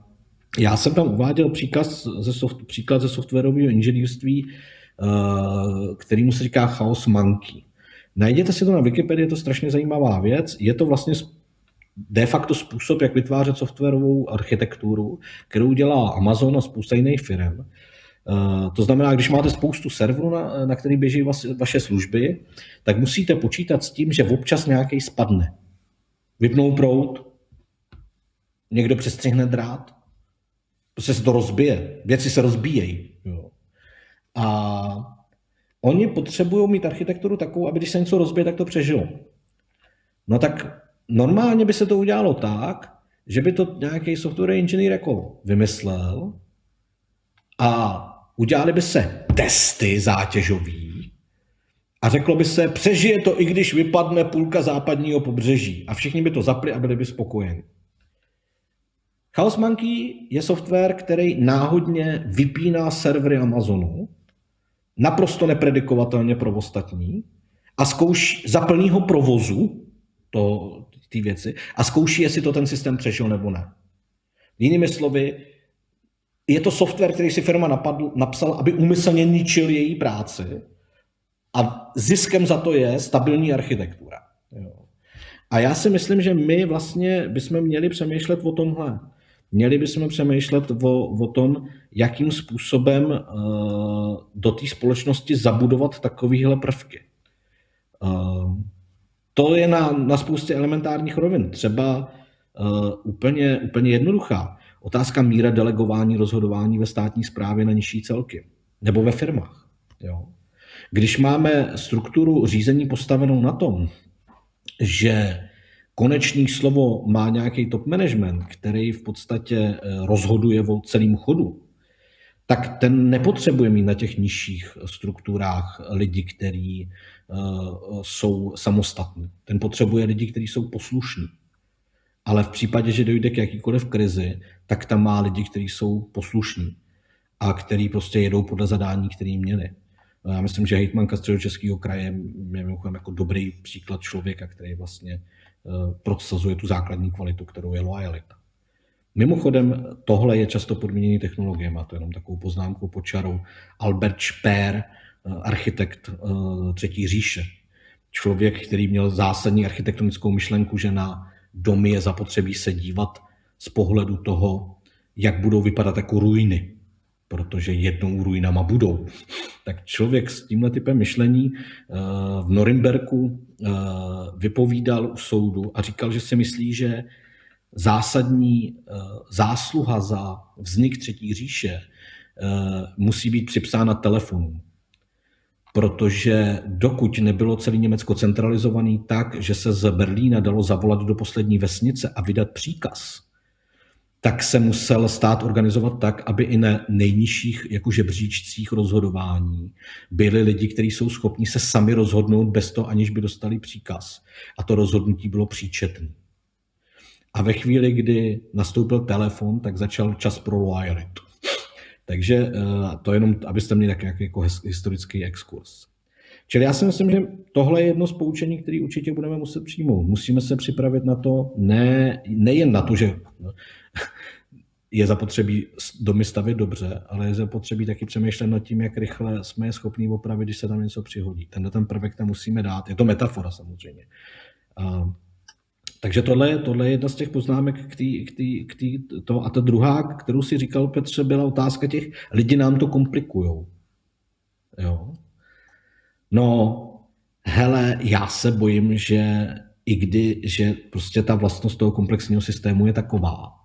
já jsem tam uváděl příkaz ze soft, příklad ze softwarového inženýrství, uh, kterýmu se říká Chaos Monkey. Najděte si to na Wikipedii, je to strašně zajímavá věc. Je to vlastně de facto způsob, jak vytvářet softwarovou architekturu, kterou dělá Amazon a spousta jiných firm. Uh, to znamená, když máte spoustu serverů, na, na který běží vas, vaše služby, tak musíte počítat s tím, že občas nějaký spadne. Vypnou prout, někdo přestřihne drát, Prostě se to rozbije. Věci se rozbíjejí. Jo. A oni potřebují mít architekturu takovou, aby když se něco rozbije, tak to přežilo. No tak normálně by se to udělalo tak, že by to nějaký software engineer jako vymyslel a udělali by se testy zátěžový a řeklo by se, přežije to, i když vypadne půlka západního pobřeží. A všichni by to zapli a byli by spokojeni. Chaos Monkey je software, který náhodně vypíná servery Amazonu, naprosto nepredikovatelně pro ostatní, a zkouší za plného provozu to, ty věci a zkouší, jestli to ten systém přešel nebo ne. Jinými slovy, je to software, který si firma napadl, napsal, aby umyslně ničil její práci a ziskem za to je stabilní architektura. Jo. A já si myslím, že my vlastně bychom měli přemýšlet o tomhle. Měli bychom přemýšlet o, o tom, jakým způsobem uh, do té společnosti zabudovat takovéhle prvky. Uh, to je na, na spoustě elementárních rovin. Třeba uh, úplně, úplně jednoduchá. Otázka míra delegování rozhodování ve státní správě na nižší celky nebo ve firmách. Jo. Když máme strukturu řízení postavenou na tom, že konečný slovo má nějaký top management, který v podstatě eh, rozhoduje o celém chodu, tak ten nepotřebuje mít na těch nižších strukturách lidi, kteří uh, jsou samostatní. Ten potřebuje lidi, kteří jsou poslušní. Ale v případě, že dojde k jakýkoliv krizi, tak tam má lidi, kteří jsou poslušní a kteří prostě jedou podle zadání, který měli. Já myslím, že hejtmanka středočeského kraje je jako dobrý příklad člověka, který vlastně uh, prosazuje tu základní kvalitu, kterou je lojalita. Mimochodem, tohle je často podmíněný technologiemi, to jenom takovou poznámku pod čarou. Albert Speer, eh, architekt eh, Třetí říše, člověk, který měl zásadní architektonickou myšlenku, že na domy je zapotřebí se dívat z pohledu toho, jak budou vypadat jako ruiny, protože jednou ruinama budou. Tak člověk s tímhle typem myšlení eh, v Norimberku vypovídal u soudu a říkal, že si myslí, že zásadní eh, zásluha za vznik Třetí říše eh, musí být připsána telefonu. Protože dokud nebylo celé Německo centralizované tak, že se z Berlína dalo zavolat do poslední vesnice a vydat příkaz, tak se musel stát organizovat tak, aby i na nejnižších jako žebříčcích rozhodování byli lidi, kteří jsou schopni se sami rozhodnout bez toho, aniž by dostali příkaz. A to rozhodnutí bylo příčetné. A ve chvíli, kdy nastoupil telefon, tak začal čas pro loyalitu. Takže eh, to jenom, abyste měli takový jako historický exkurs. Čili já si myslím, že tohle je jedno z poučení, které určitě budeme muset přijmout. Musíme se připravit na to, ne, nejen na to, že je zapotřebí domy stavět dobře, ale je zapotřebí taky přemýšlet nad tím, jak rychle jsme je schopni opravit, když se tam něco přihodí. Tenhle ten prvek tam musíme dát. Je to metafora samozřejmě. Takže tohle, je, tohle je jedna z těch poznámek k tý, k tý, k tý, to. A ta druhá, kterou si říkal Petře, byla otázka těch, lidi nám to komplikujou. Jo. No, hele, já se bojím, že i kdy, že prostě ta vlastnost toho komplexního systému je taková,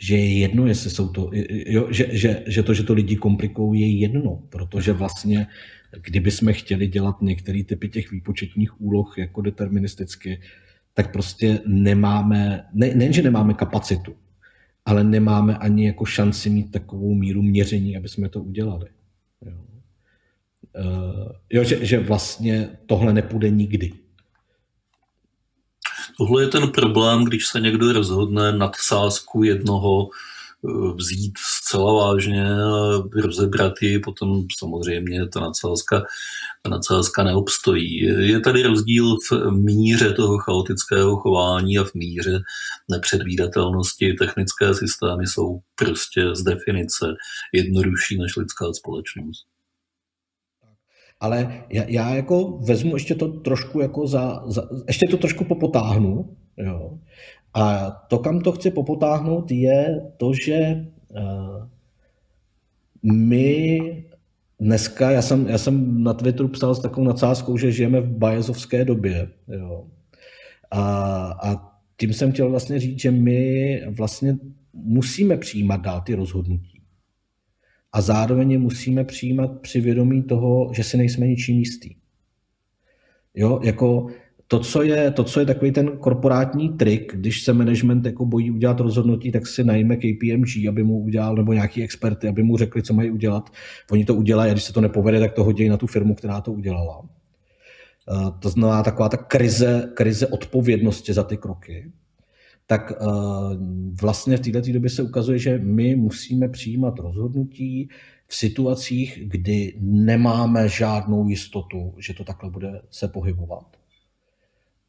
že je jedno, jestli jsou to, jo, že, že, že to, že to lidi komplikují, je jedno, protože vlastně, kdyby jsme chtěli dělat některé typy těch výpočetních úloh jako deterministicky, tak prostě nemáme, ne, nejen, že nemáme kapacitu, ale nemáme ani jako šanci mít takovou míru měření, aby jsme to udělali. Jo. Uh, jo, že, že vlastně tohle nepůjde nikdy. Tohle je ten problém, když se někdo rozhodne nad sázku jednoho Eh, vzít zcela vážně rozebrat ji, potom samozřejmě ta nadsázka, ta nadsázka neobstojí. Je tady rozdíl v míře toho chaotického chování a v míře nepředvídatelnosti. Technické systémy jsou prostě z definice jednodušší než lidská společnost. Ale já, já jako vezmu ještě to trošku jako za, za ještě to trošku popotáhnu, jo. A to, kam to chci popotáhnout, je to, že eh, my dneska, já jsem, já jsem na Twitteru psal s takovou nadsázkou, že žijeme v bajezovské době. Jo. A, a tím jsem chtěl vlastně říct, že my vlastně musíme přijímat dál ty rozhodnutí. A zároveň je musíme přijímat při vědomí toho, že si nejsme ničím jistý. Jo, jako to, co je, to, co je takový ten korporátní trik, když se management jako bojí udělat rozhodnutí, tak si najme KPMG, aby mu udělal, nebo nějaký experty, aby mu řekli, co mají udělat. Oni to udělají a když se to nepovede, tak to hodí na tu firmu, která to udělala. Eh, to znamená taková ta krize, krize odpovědnosti za ty kroky. Tak eh, vlastně v této době se ukazuje, že my musíme přijímat rozhodnutí v situacích, kdy nemáme žádnou jistotu, že to takhle bude se pohybovat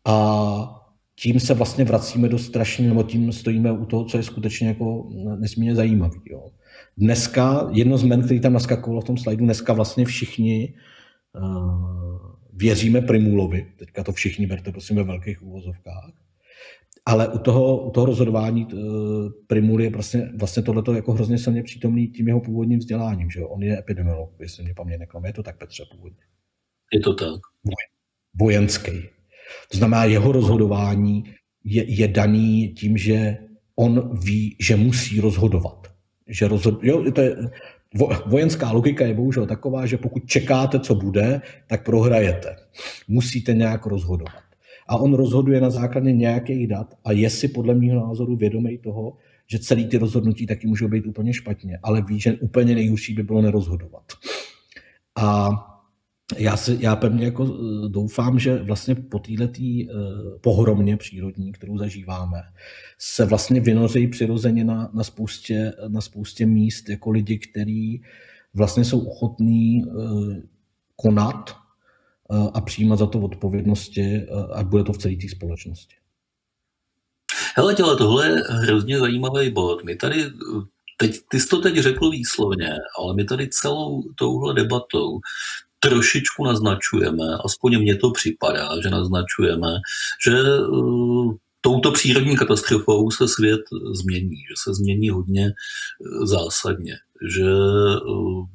a tím se vlastně vracíme do strašně, nebo tím stojíme u toho, co je skutečně jako nesmírně zajímavý. Jo. Dneska, jedno z men, který tam naskakovalo v tom slajdu, dneska vlastně všichni uh, věříme Primulovi, teďka to všichni berte prosím ve velkých úvozovkách, ale u toho, u toho rozhodování uh, Primul je vlastně, vlastně tohleto jako hrozně silně přítomný tím jeho původním vzděláním, že jo? On je epidemiolog, jestli mě paměť neklame, je to tak Petře původně? Je to tak. Vojenský. To znamená, jeho rozhodování je, je daný tím, že on ví, že musí rozhodovat. Že rozhod... jo, to je, vojenská logika je bohužel taková, že pokud čekáte, co bude, tak prohrajete. Musíte nějak rozhodovat. A on rozhoduje na základě nějakých dat a je si podle mého názoru vědomý toho, že celý ty rozhodnutí taky můžou být úplně špatně, ale ví, že úplně nejhorší by bylo nerozhodovat. A já, si, já pevně jako eh, doufám, že vlastně po této uh, pohromě přírodní, kterou zažíváme, se vlastně vynoří přirozeně na, na, spoustě, na spoustě míst jako lidi, kteří vlastně jsou ochotní uh, konat a přijímat za to odpovědnosti uh, a bude to v celé té společnosti. Hele, těle, tohle je hrozně zajímavý bod. My tady, teď, ty jsi to teď řekl výslovně, ale my tady celou touhle debatou trošičku naznačujeme, aspoň mně to připadá, že naznačujeme, že uh, touto přírodní katastrofou se svět změní, že se změní hodně uh, zásadně, že uh,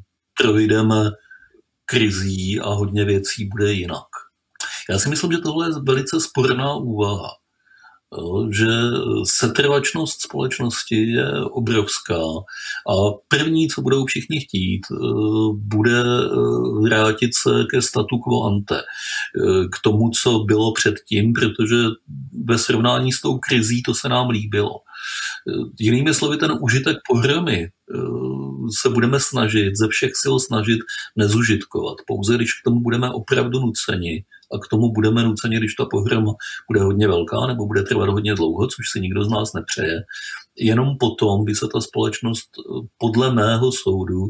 projdeme krizí a hodně věcí bude jinak. Já si myslím, že tohle je velice sporná úvaha že setrvačnost společnosti je obrovská a první, co budou všichni chtít, eh, bude eh, vrátit se ke statu quo ante, eh, k tomu, co bylo předtím, protože ve srovnání s tou krizí to se nám líbilo. Jinými slovy, ten užitek pohromy se budeme snažit, ze všech sil snažit nezužitkovat. Pouze když k tomu budeme opravdu nuceni, a k tomu budeme nuceni, když ta pohroma bude hodně velká nebo bude trvat hodně dlouho, což si nikdo z nás nepřeje. Jenom potom by se ta společnost podle mého soudu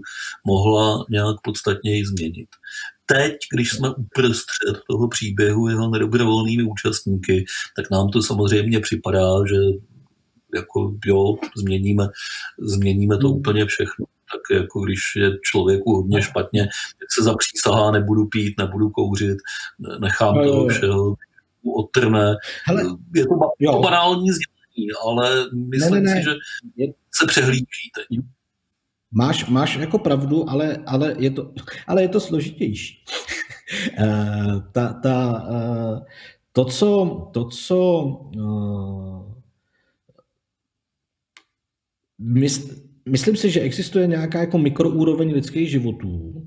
mohla nějak podstatněji změnit. Teď, když jsme uprostřed toho příběhu jeho nedobrovolnými účastníky, tak nám to samozřejmě připadá, že jako jo, změníme, změníme to hmm. úplně všechno tak jako když je člověku hodně špatně, tak se zapřísahá, nebudu pít, nebudu kouřit, nechám no, toho všeho, otrne. Hele, je to, jo. to banální sdělení, ale myslím ne, ne, ne. si, že se přehlíží teď. Máš, máš jako pravdu, ale, ale, je, to, ale je to složitější. uh, ta, ta, uh, to, co, to, co uh, mysl, myslím si, že existuje nějaká jako mikroúroveň lidských životů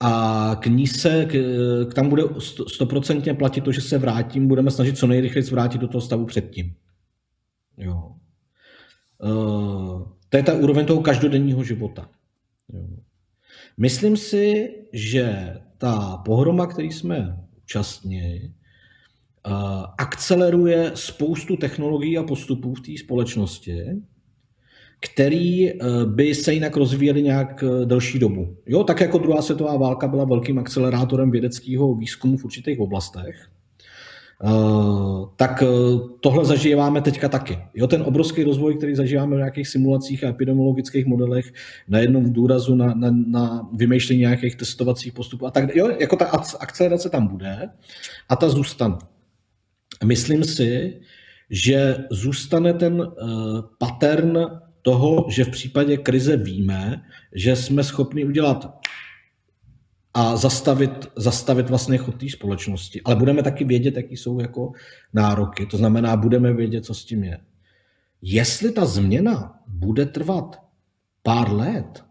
a k ní se, k, k tam bude stoprocentně platit to, že se vrátím, budeme snažit co nejrychleji vrátit do toho stavu předtím. Jo. Uh, to je ta úroveň toho každodenního života. Jo. Myslím si, že ta pohroma, který jsme účastní, uh, akceleruje spoustu technologií a postupů v té společnosti, který eh, by se jinak rozvíjely nějak eh, delší dobu. Jo, tak jako druhá světová válka byla velkým akcelerátorem vědeckého výzkumu v určitých oblastech, Uh, tak tohle zažíváme teďka taky. Jo, ten obrovský rozvoj, který zažíváme v nějakých simulacích a epidemiologických modelech, na jednom důrazu na, na, na vymýšlení nějakých testovacích postupů a tak jo, jako ta akcelerace tam bude a ta zůstane. Myslím si, že zůstane ten pattern toho, že v případě krize víme, že jsme schopni udělat a zastavit, zastavit vlastně chod té společnosti. Ale budeme taky vědět, jaký jsou jako nároky. To znamená, budeme vědět, co s tím je. Jestli ta změna bude trvat pár let,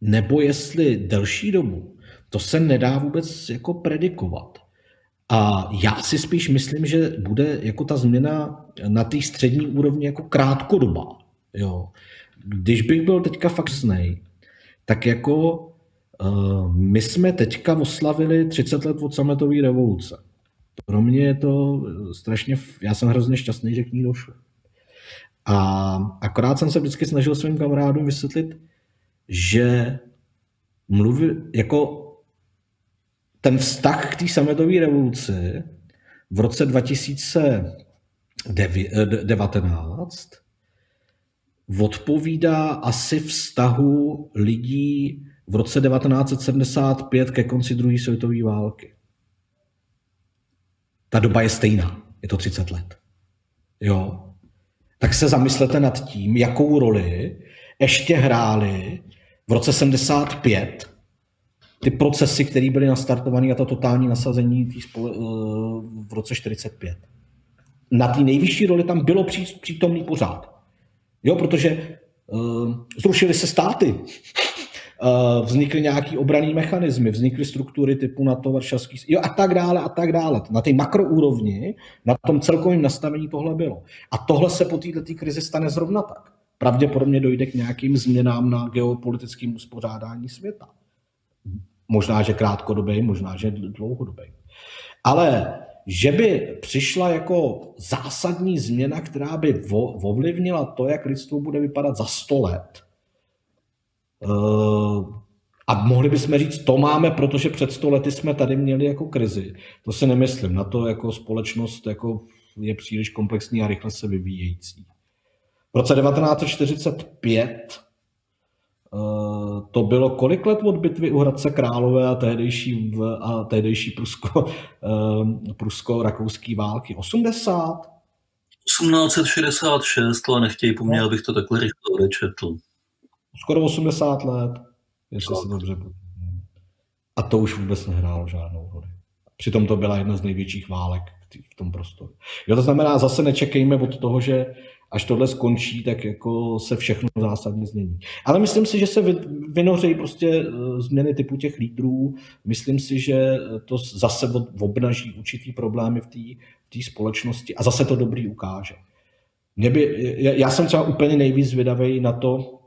nebo jestli delší dobu, to se nedá vůbec jako predikovat. A já si spíš myslím, že bude jako ta změna na té střední úrovni jako krátkodobá. Jo. Když bych byl teďka fakt snej, tak jako uh, my jsme teďka oslavili 30 let od sametové revoluce. Pro mě je to strašně, já jsem hrozně šťastný, že k ní došlo. A akorát jsem se vždycky snažil svým kamarádům vysvětlit, že mluví, jako ten vztah k té sametové revoluci v roce 2019 odpovídá asi vztahu lidí v roce 1975 ke konci druhé světové války. Ta doba je stejná, je to 30 let. Jo. Tak se zamyslete nad tím, jakou roli ještě hráli v roce 75 ty procesy, které byly nastartované a ta totální nasazení spole, uh, v roce 45. Na té nejvyšší roli tam bylo pří, přítomný pořád. Jo, protože zrušily se státy, uh, vznikly nějaký obraný mechanismy, vznikly struktury typu NATO, Varšavský, jo a tak dále a tak dále. Na té makroúrovni, na tom celkovém nastavení tohle bylo. A tohle se po této krizi stane zrovna tak. Pravděpodobně dojde k nějakým změnám na geopolitickém uspořádání světa. Možná, že krátkodobě, možná, že dlouhodobě. Ale že by přišla jako zásadní změna, která by ovlivnila to, jak lidstvo bude vypadat za 100 let, Eh, a mohli bychom říct, to máme, protože před sto lety jsme tady měli jako krizi. To si nemyslím. Na to jako společnost jako je příliš komplexní a rychle se vyvíjející. V roce 1945 eh, to bylo kolik let od bitvy u Hradce Králové a tehdejší, a tehdejší Prusko, eh, prusko-rakouský války? 80? 1866, ale nechtějí po mně, no. abych to takhle rychle odečetl skoro 80 let, jestli si dobře A to už vůbec nehrálo žádnou roli. Přitom to byla jedna z největších válek v tom prostoru. Jo, to znamená, zase nečekejme od toho, že až tohle skončí, tak jako se všechno zásadně změní. Ale myslím si, že se vynořejí prostě e, změny typu těch lídrů. Myslím si, že to zase obnaží určitý problémy v té v společnosti a zase to dobrý ukáže. Mě by, já jsem třeba úplně nejvíc zvědavý na to,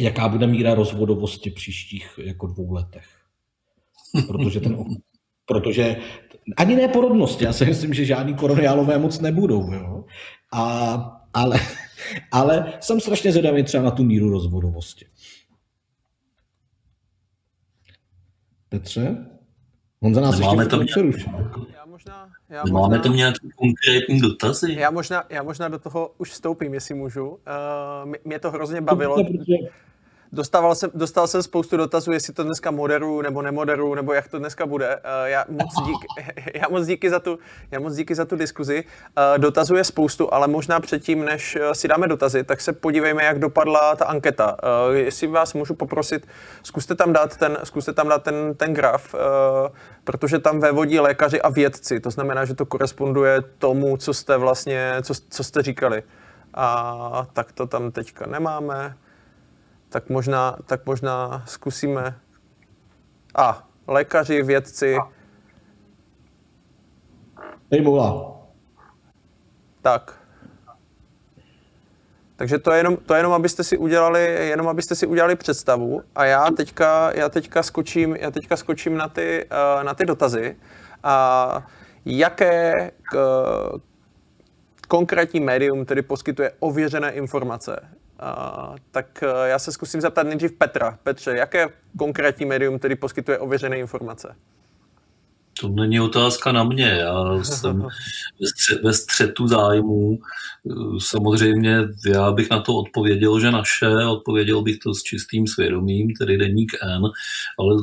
jaká bude míra rozvodovosti příštích jako dvou letech. Protože ten protože ani ne porodnost, já si myslím, že žádný koroniálové moc nebudou, jo? A, ale, ale jsem strašně zvědavý třeba na tu míru rozvodovosti. Petře? On za nás Máme ještě přerušil. Já možná, já možná, Máme tam nějaké konkrétní dotazy? Já možná, já možná do toho už vstoupím, jestli můžu. Uh, mě to hrozně bavilo. Dostával jsem, dostal jsem spoustu dotazů, jestli to dneska moderu nebo nemoderu, nebo jak to dneska bude. Uh, já, moc díky, já, moc díky za tu, já moc díky za tu diskuzi. Uh, dotazů je spoustu, ale možná předtím, než si dáme dotazy, tak se podívejme, jak dopadla ta anketa. Jestli vás můžu poprosit, zkuste tam dát ten, zkuste tam dát ten, ten graf, protože tam vévodí lékaři a vědci. To znamená, že to koresponduje tomu, co jste vlastně, co, co jste říkali. A tak to tam teďka nemáme tak možná, tak možná zkusíme. A, lékaři, vědci. Nejmula. Tak. Takže to je, jenom, to je jenom, abyste si udělali, jenom abyste si udělali představu. A já teďka, já teďka skočím, já teďka skočím na ty, uh, na ty dotazy. A jaké k, konkrétní médium tedy poskytuje ověřené informace? Uh, tak uh, já se zkusím zeptat nejdřív Petra. Petře, jaké konkrétní médium tedy poskytuje ověřené informace? To není otázka na mě. Já jsem ve, stře- ve střetu zájmů. Samozřejmě já bych na to odpověděl, že naše, odpověděl bych to s čistým svědomím, tedy deník N, ale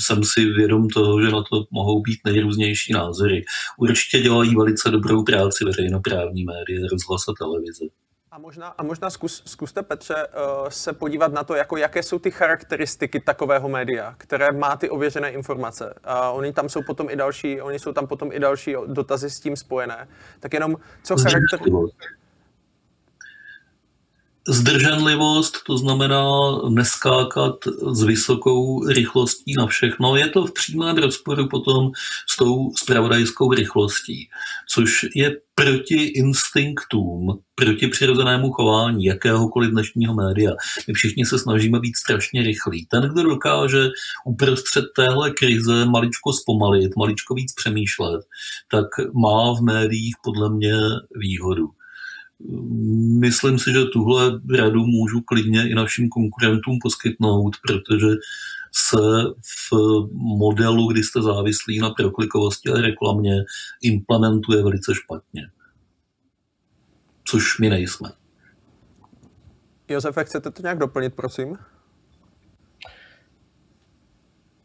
jsem si vědom toho, že na to mohou být nejrůznější názory. Určitě dělají velice dobrou práci veřejnoprávní média, rozhlas a televize. A možná, a možná zkus, zkuste, Petře, uh, se podívat na to, jako jaké jsou ty charakteristiky takového média, které má ty ověřené informace. A oni tam jsou potom i další, oni jsou tam potom i další dotazy s tím spojené. Tak jenom, co charakter... Zdrženlivost, to znamená neskákat s vysokou rychlostí na všechno, je to v přímém rozporu potom s tou spravodajskou rychlostí, což je proti instinktům, proti přirozenému chování jakéhokoliv dnešního média. My všichni se snažíme být strašně rychlí. Ten, kdo dokáže uprostřed téhle krize maličko zpomalit, maličko víc přemýšlet, tak má v médiích podle mě výhodu. Myslím si, že tuhle radu můžu klidně i našim konkurentům poskytnout, protože se v modelu, kdy jste závislí na proklikovosti a reklamě, implementuje velice špatně. Což my nejsme. Josefe, chcete to nějak doplnit, prosím?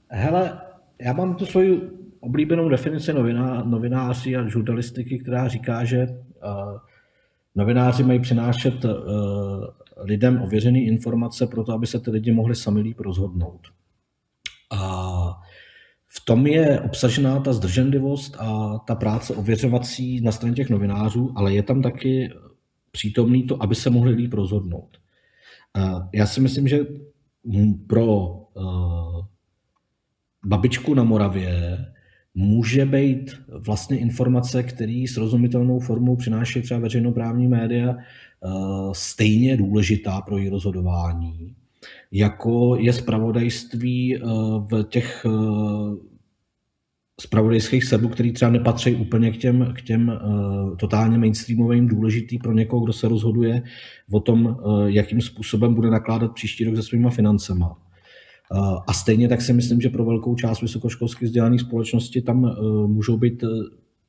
Hele, já mám tu svoji oblíbenou definici noviná, novináři a žurnalistiky, která říká, že uh, Novináři mají přinášet uh, lidem ověřené informace pro to, aby se ty lidi mohli sami líp rozhodnout. A v tom je obsažená ta zdrženlivost a ta práce ověřovací na straně těch novinářů, ale je tam taky přítomný to, aby se mohli líp rozhodnout. Já si myslím, že pro babičku na Moravě může být vlastně informace, který srozumitelnou formou přináší třeba veřejnoprávní média, stejně důležitá pro její rozhodování, jako je spravodajství v těch spravodajských serverů, který třeba nepatří úplně k těm, k těm totálně mainstreamovým, důležitý pro někoho, kdo se rozhoduje o tom, jakým způsobem bude nakládat příští rok se svýma financema. Uh, a stejně tak si myslím, že pro velkou část vysokoškolských vzdělaných společnosti tam uh, můžou být uh,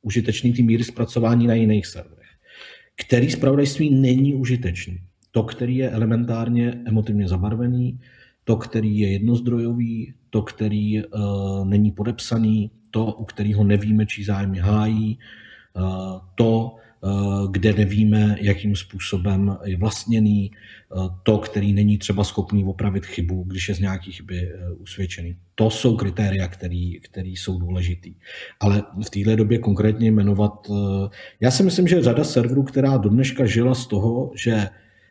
užitečný ty míry zpracování na jiných serverech. Který spravodajství není užitečný. To, který je elementárně emotivně zabarvený, to, který je jednozdrojový, to, který uh, není podepsaný, to, u kterého nevíme, čí zájmy hájí, eh, to, kde nevíme, jakým způsobem je vlastněný, eh, to, který není třeba schopný opravit chybu, když je z nějaké chyby usvědčený. To jsou kritéria, které jsou důležitý. Ale v této době konkrétně jmenovat, já si myslím, že řada serverů, která do dneška žila z toho, že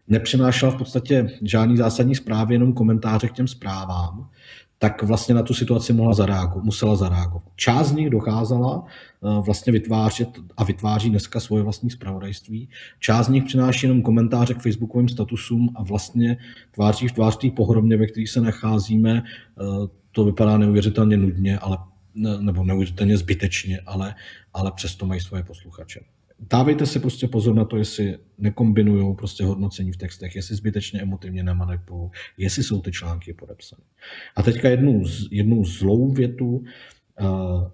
nepřinášela v podstatě žádný zásadní zprávy, jenom komentáře k těm zprávám, tak vlastně na tu situaci mohla zareagovat, musela zareagovat. Část z nich docházela eh, vlastně vytvářet a vytváří dneska svoje vlastní zpravodajství. Část z nich přináší jenom komentáře k facebookovým statusům a vlastně tváří v tvář té pohromě, ve které se nacházíme, eh, to vypadá neuvěřitelně nudně, ale, nebo neuvěřitelně zbytečně, ale, ale přesto mají svoje posluchače dávejte si prostě pozor na to, jestli nekombinují prostě hodnocení v textech, jestli zbytečně emotivně nemanipulují, jestli jsou ty články podepsané. A teďka jednu, jednu zlou větu uh,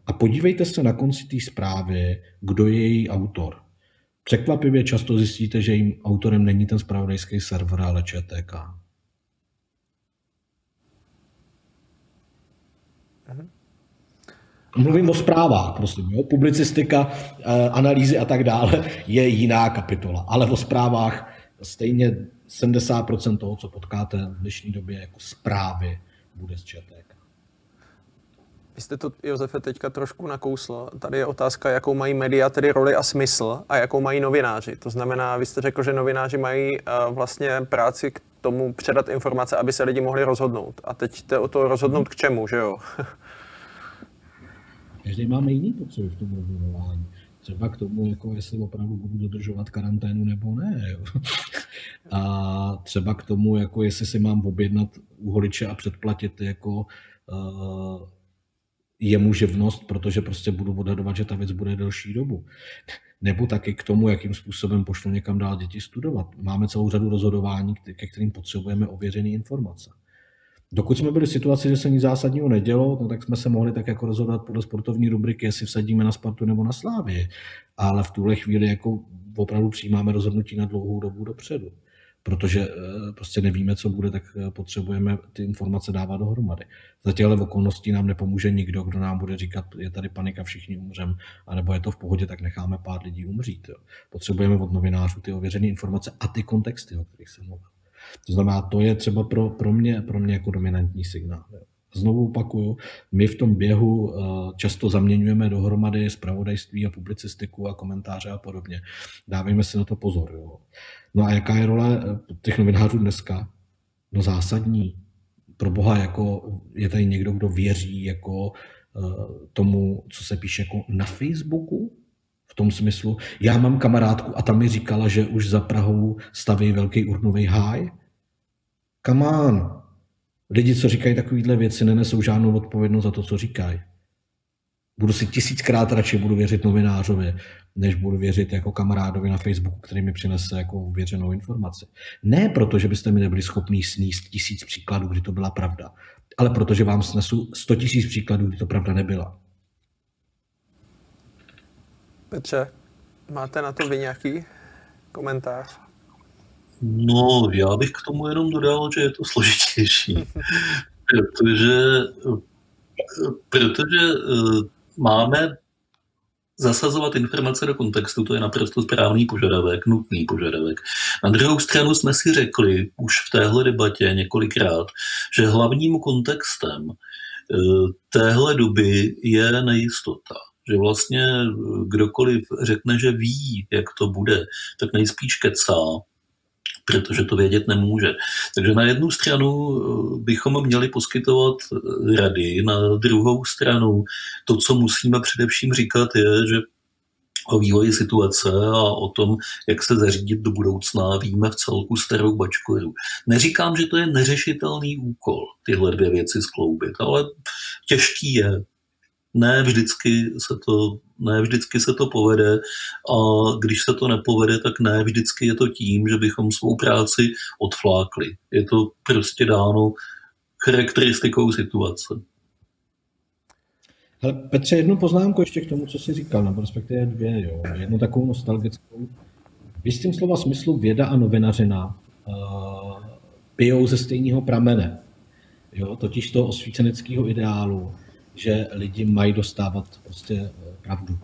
a podívejte se na konci té zprávy, kdo je její autor. Překvapivě často zjistíte, že jejím autorem není ten spravodajský server, ale ČTK. Mluvím o zprávách, prosím. Jo? Publicistika, eh, analýzy a tak dále je jiná kapitola. Ale o zprávách stejně 70% toho, co potkáte v dnešní době jako zprávy, bude z ČTK. Vy jste to, Josefe, teďka trošku nakousl. Tady je otázka, jakou mají média tedy roli a smysl a jakou mají novináři. To znamená, vy jste řekl, že novináři mají uh, vlastně práci k tomu předat informace, aby se lidi mohli rozhodnout. A teď jde o to rozhodnout k čemu, že jo? Každý máme jiný potřeby v tom rozhodování. Třeba k tomu, jako jestli opravdu budu dodržovat karanténu nebo ne. Jo. A třeba k tomu, jako jestli si mám objednat u holiče a předplatit jako uh, jemu živnost, protože prostě budu odhadovat, že ta věc bude delší dobu. Nebo taky k tomu, jakým způsobem pošlu někam dál děti studovat. Máme celou řadu rozhodování, ke kterým potřebujeme ověřené informace. Dokud jsme byli v situaci, že se nic zásadního nedělo, no tak jsme se mohli tak jako rozhodovat podle sportovní rubriky, jestli vsadíme na Spartu nebo na Slávy. Ale v tuhle chvíli jako opravdu přijímáme rozhodnutí na dlouhou dobu dopředu. Protože eh, prostě nevíme, co bude, tak eh, potřebujeme ty informace dávat dohromady. Za těchto okolností nám nepomůže nikdo, kdo nám bude říkat, je tady panika, všichni umřem, anebo je to v pohodě, tak necháme pár lidí umřít. Jo. Potřebujeme od novinářů ty ověřené informace a ty kontexty, o kterých jsem mluvil. To znamená, to je třeba pro, pro, mě, pro mě jako dominantní signál. Znovu opakuju, my v tom běhu eh, často zaměňujeme dohromady zpravodajství a publicistiku a komentáře a podobně. Dávejme si na to pozor. Jo. No a jaká je role eh, těch novinářů dneska? No zásadní. Pro boha, jako je tady někdo, kdo věří jako eh, tomu, co se píše jako na Facebooku, tom smyslu, já mám kamarádku a ta mi říkala, že už za Prahou staví velký urnový háj. Come on. Lidi, co říkají takovéhle věci, nenesou žádnou odpovědnost za to, co říkají. Budu si tisíckrát radši budu věřit novinářovi, než budu věřit jako kamarádovi na Facebooku, který mi přinese jako věřenou informaci. Ne proto, že byste mi nebyli schopni sníst tisíc příkladů, kdy to byla pravda, ale protože vám snesu sto tisíc příkladů, kdy to pravda nebyla. Petře, máte na to vy nějaký komentář? No, já bych k tomu jenom dodal, že je to složitější, protože, protože eh, máme zasazovat informace do kontextu, to je naprosto správný požadavek, nutný požadavek. Na druhou stranu jsme si řekli už v téhle debatě několikrát, že hlavním kontextem eh, téhle doby je nejistota že vlastně kdokoliv řekne, že ví, jak to bude, tak nejspíš kecá, protože to vědět nemůže. Takže na jednu stranu eh, bychom měli poskytovat rady, na druhou stranu to, co musíme především říkat, je, že o vývoji situace a o tom, jak se zařídit do budoucna, víme v celku starou bačkoru. Neříkám, že to je neřešitelný úkol, tyhle dvě věci skloubit, ale těžký je. Ne vždycky se to, ne vždycky se to povede a když se to nepovede, tak ne vždycky je to tím, že bychom svou práci odflákli. Je to prostě dáno charakteristikou situace. Ale Petře, jednu poznámku ještě k tomu, co jsi říkal, nebo respektive dvě, jo. Jednu takovou nostalgickou. V jistým slova smyslu věda a novinařina uh, pijou ze stejného pramene. Jo, totiž toho osvíceneckého ideálu, že lidi mají dostávat prostě eh, pravdu.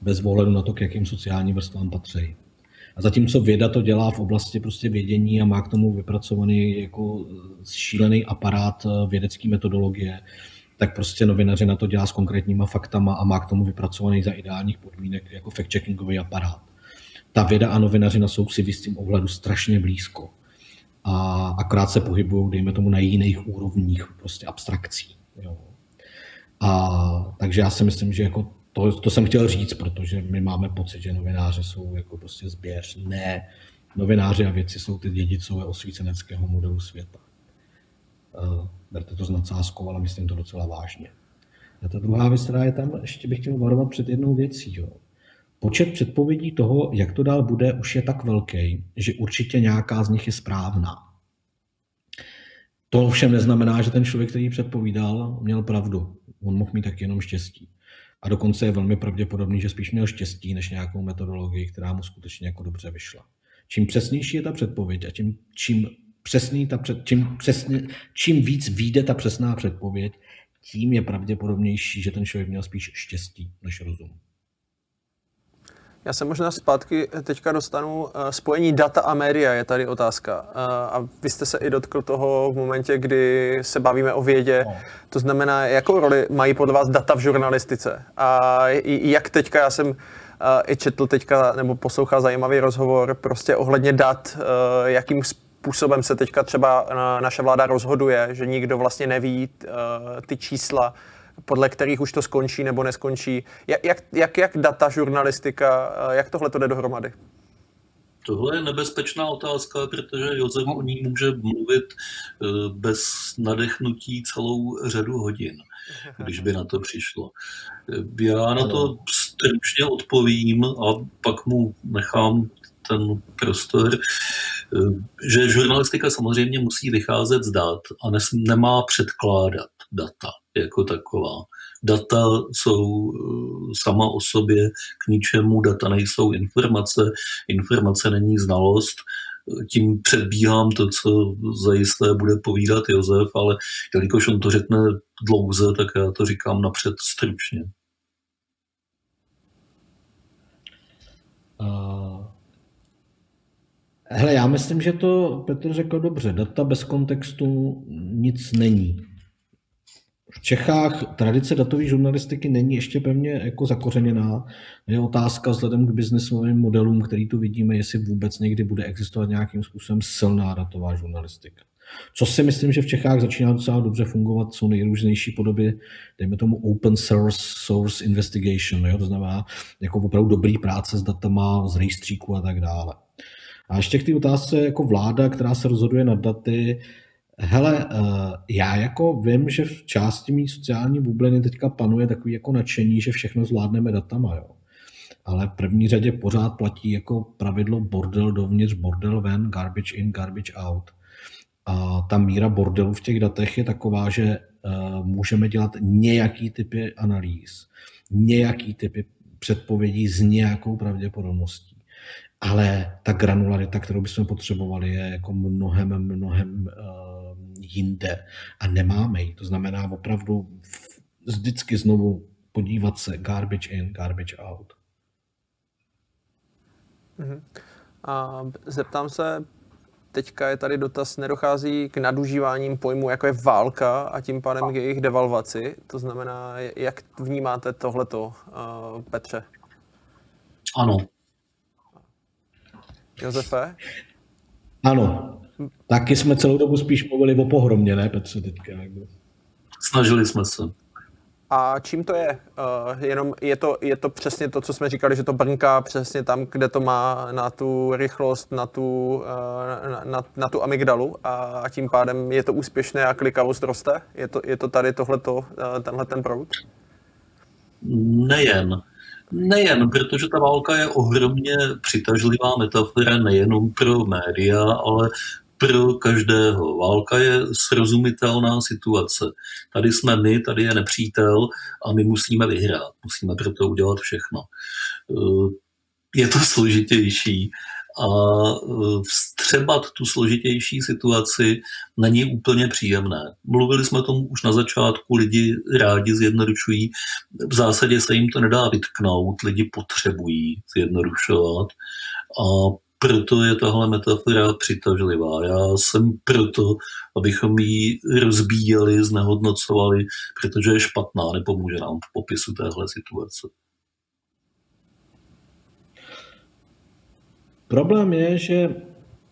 Bez ohledu na to, k jakým sociálním vrstvám patří. A zatímco věda to dělá v oblasti prostě vědění a má k tomu vypracovaný jako eh, šílený aparát vědecké metodologie, tak prostě novinaři na to dělá s konkrétníma faktama a má k tomu vypracovaný za ideálních podmínek jako fact-checkingový aparát. Ta věda a novinařina jsou si v jistým ohledu strašně blízko. A akorát se pohybují, dejme tomu, na jiných úrovních prostě abstrakcí. Jo. A takže já si myslím, že jako to, to jsem chtěl říct, protože my máme pocit, že novináři jsou jako prostě zběř. Ne, novináři a věci jsou ty dědicové osvíceneckého modelu světa. Uh, berte to s nadsázkou, ale myslím to docela vážně. A ta druhá věc, která je tam, ještě bych chtěl varovat před jednou věcí. Jo. Počet předpovědí toho, jak to dál bude, už je tak velký, že určitě nějaká z nich je správná. To ovšem neznamená, že ten člověk, který předpovídal, měl pravdu. On mohl mít tak jenom štěstí. A dokonce je velmi pravděpodobný, že spíš měl štěstí než nějakou metodologii, která mu skutečně jako dobře vyšla. Čím přesnější je ta předpověď a tím, čím přesný ta před, čím, přesně, čím víc vyjde ta přesná předpověď, tím je pravděpodobnější, že ten člověk měl spíš štěstí než rozum. Já se možná zpátky teďka dostanu. Eh, spojení data a média je tady otázka. Eh, a vy jste se i dotkl toho v momentě, kdy se bavíme o vědě. No. To znamená, jakou roli mají podle vás data v žurnalistice? A jak teďka, já jsem eh, i četl teďka, nebo poslouchal zajímavý rozhovor prostě ohledně dat, jakým způsobem se teďka třeba eh, naše vláda rozhoduje, že nikdo vlastně neví ty čísla, podle kterých už to skončí nebo neskončí. Jak, jak, jak, data, žurnalistika, uh, jak tohle to jde dohromady? Tohle je nebezpečná otázka, protože Josef o ní může mluvit bez nadechnutí celou řadu hodin, když by na to přišlo. Já na to stručně odpovím a pak mu nechám ten prostor, že žurnalistika samozřejmě musí vycházet z dat a nes, nemá předkládat data jako taková. Data jsou eh, sama o sobě k ničemu, data nejsou informace, informace není znalost, tím předbíhám to, co zajisté bude povídat Josef, ale jelikož on to řekne dlouze, tak já to říkám napřed stručně. Uh, Hele, já myslím, že to Petr řekl dobře. Data bez kontextu nic není. V Čechách tradice datové žurnalistiky není ještě pevně jako zakořeněná. Je otázka vzhledem k biznesovým modelům, který tu vidíme, jestli vůbec někdy bude existovat nějakým způsobem silná datová žurnalistika. Co si myslím, že v Čechách začíná docela dobře fungovat, jsou nejrůznější podoby, dejme tomu open source, source investigation, jo? to znamená jako opravdu dobrý práce s datama, z rejstříku a tak dále. A ještě k té otázce jako vláda, která se rozhoduje nad daty. Hele, eh, já jako vím, že v části mý sociální bubliny teďka panuje takový jako nadšení, že všechno zvládneme datama, jo. Ale v první řadě pořád platí jako pravidlo bordel dovnitř, bordel ven, garbage in, garbage out. A ta míra bordelu v těch datech je taková, že uh, můžeme dělat nějaký typy analýz, nějaký typy předpovědí s nějakou pravděpodobností ale ta granularita, kterou bychom potřebovali, je jako mnohem, mnohem uh, jinde a nemáme ji. To znamená opravdu vždycky znovu podívat se garbage in, garbage out. Uh-huh. A zeptám se, teďka je tady dotaz, nedochází k nadužíváním pojmu, jako je válka a tím pádem k jejich devalvaci. To znamená, jak vnímáte tohleto, uh, Petře? Ano, Josefe? Ano, taky jsme celou dobu spíš mluvili o pohromě, ne Petře, teďka. Snažili jsme se. A čím to je? Uh, jenom je to, je to přesně to, co jsme říkali, že to brnká přesně tam, kde to má na tu rychlost, na tu, uh, na, na, na tu amygdalu a, a tím pádem je to úspěšné a klikavost roste? Je to, je to tady tohleto, uh, tenhle ten proud? Nejen. Nejen, protože ta válka je ohromně přitažlivá metafora nejenom pro média, ale pro každého. Válka je srozumitelná situace. Tady jsme my, tady je nepřítel a my musíme vyhrát. Musíme pro to udělat všechno. Eh, je to složitější a eh, vstřebat tu složitější situaci není úplně příjemné. Mluvili jsme tomu už na začátku, lidi rádi zjednodušují. V zásadě se jim to nedá vytknout, lidi potřebují zjednodušovat. A proto je tahle metafora přitažlivá. Já jsem proto, abychom ji rozbíjeli, znehodnocovali, protože je špatná, nepomůže nám v popisu téhle situace. Problém je, že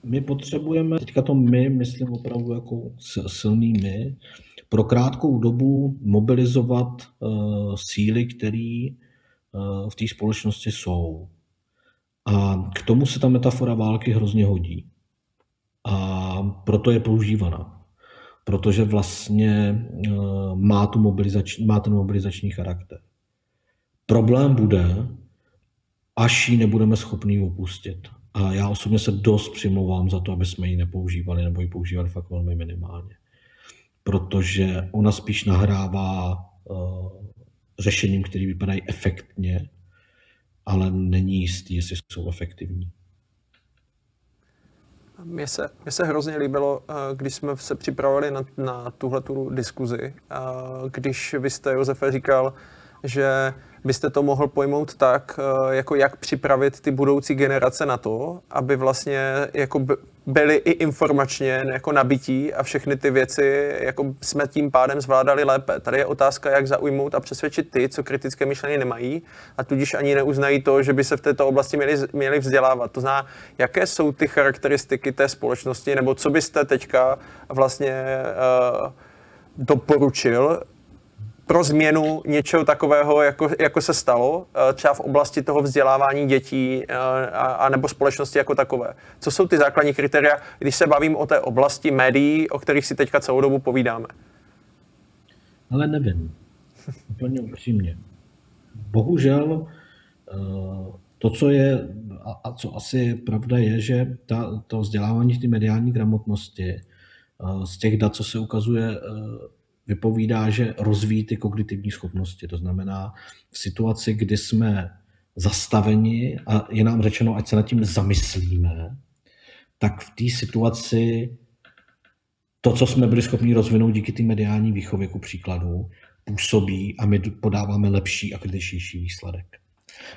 my potřebujeme, teďka to my, myslím opravdu jako silný my, pro krátkou dobu mobilizovat uh, síly, které uh, v té společnosti jsou. A k tomu se ta metafora války hrozně hodí. A proto je používaná. Protože vlastně eh, má, tu mobilizační, má ten mobilizační charakter. Problém bude, až ji nebudeme schopni opustit. A já osobně se dost přimlouvám za to, aby jsme ji nepoužívali, nebo ji používali fakt velmi minimálně. Protože ona spíš nahrává uh, řešením, které vypadají efektně, ale není jistý, jestli jsou efektivní. Mně se, mně se hrozně líbilo, eh, když jsme se připravovali na, na tuhle diskuzi, eh, když vy jste, Josefe, říkal, že byste to mohl pojmout tak, eh, jako jak připravit ty budoucí generace na to, aby vlastně jako byli i informačně jako nabití a všechny ty věci jako jsme tím pádem zvládali lépe. Tady je otázka, jak zaujmout a přesvědčit ty, co kritické myšlení nemají a tudíž ani neuznají to, že by se v této oblasti měli, měli vzdělávat. To znamená, jaké jsou ty charakteristiky té společnosti, nebo co byste teďka vlastně uh, doporučil pro změnu něčeho takového, jako, jako se stalo, eh, třeba v oblasti toho vzdělávání dětí eh, a, a nebo společnosti jako takové. Co jsou ty základní kritéria, když se bavím o té oblasti médií, o kterých si teďka celou dobu povídáme? Ale nevím. Úplně upřímně. Bohužel eh, to, co je, a co asi pravda je, že ta, to vzdělávání v té mediální gramotnosti z těch dat, co se ukazuje, vypovídá, že rozvíjí ty kognitivní schopnosti. To znamená, v situaci, kdy jsme zastaveni a je nám řečeno, ať se nad tím zamyslíme, tak v té situaci to, co jsme byli schopni rozvinout díky té mediální výchově, ku příkladu, působí a my podáváme lepší a kritičtější výsledek.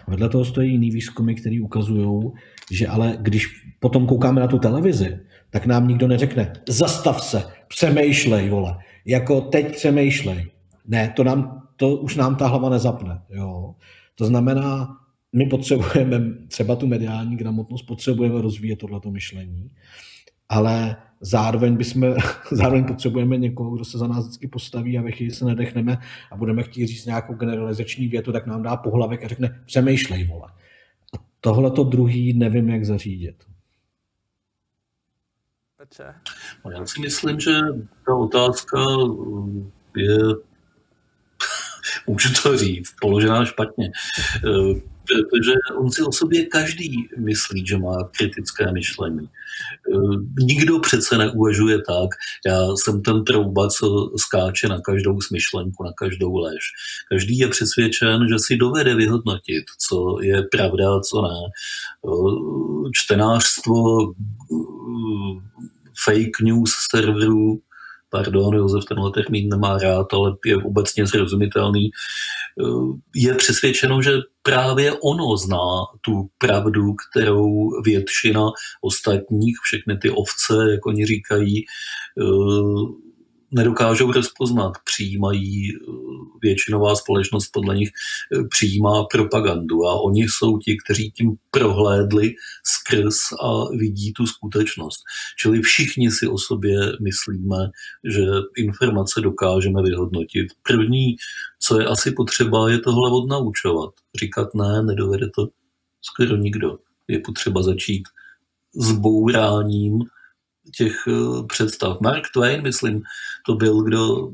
Vedle toho stojí jiný výzkumy, které ukazují, že ale když potom koukáme na tu televizi, tak nám nikdo neřekne, zastav se, přemýšlej, vole jako teď přemýšlej. Ne, to, nám, to už nám ta hlava nezapne. Jo. To znamená, my potřebujeme třeba tu mediální gramotnost, potřebujeme rozvíjet tohleto myšlení, ale zároveň, bychom, zároveň potřebujeme někoho, kdo se za nás vždycky postaví a ve chvíli se nedechneme a budeme chtít říct nějakou generalizační větu, tak nám dá pohlavek a řekne přemýšlej, vole. A tohle to druhý nevím, jak zařídit. Petře? No, já si myslím, že ta otázka mm, je, můžu to říct, položená špatně. Eh, protože on si o sobě každý myslí, že má kritické myšlení. Eh, nikdo přece neuvažuje tak, já jsem ten trouba, co skáče na každou smyšlenku, na každou lež. Každý je přesvědčen, že si dovede vyhodnotit, co je pravda a co ne. Eh, čtenářstvo fake news serverů, pardon, Josef tenhle termín nemá rád, ale je obecně zrozumitelný, eh, je přesvědčeno, že právě ono zná tu pravdu, kterou většina ostatních, všechny ty ovce, jak oni říkají, eh, nedokážou rozpoznat, přijímají eh, většinová společnost podle nich eh, přijímá propagandu a oni jsou ti, kteří tím prohlédli skrz a vidí tu skutečnost. Čili všichni si o sobě myslíme, že informace dokážeme vyhodnotit. První, co je asi potřeba, je tohle odnaučovat. Říkat ne, nedovede to skoro nikdo. Je potřeba začít s bouráním těch eh, představ. Mark Twain, myslím, to byl, kdo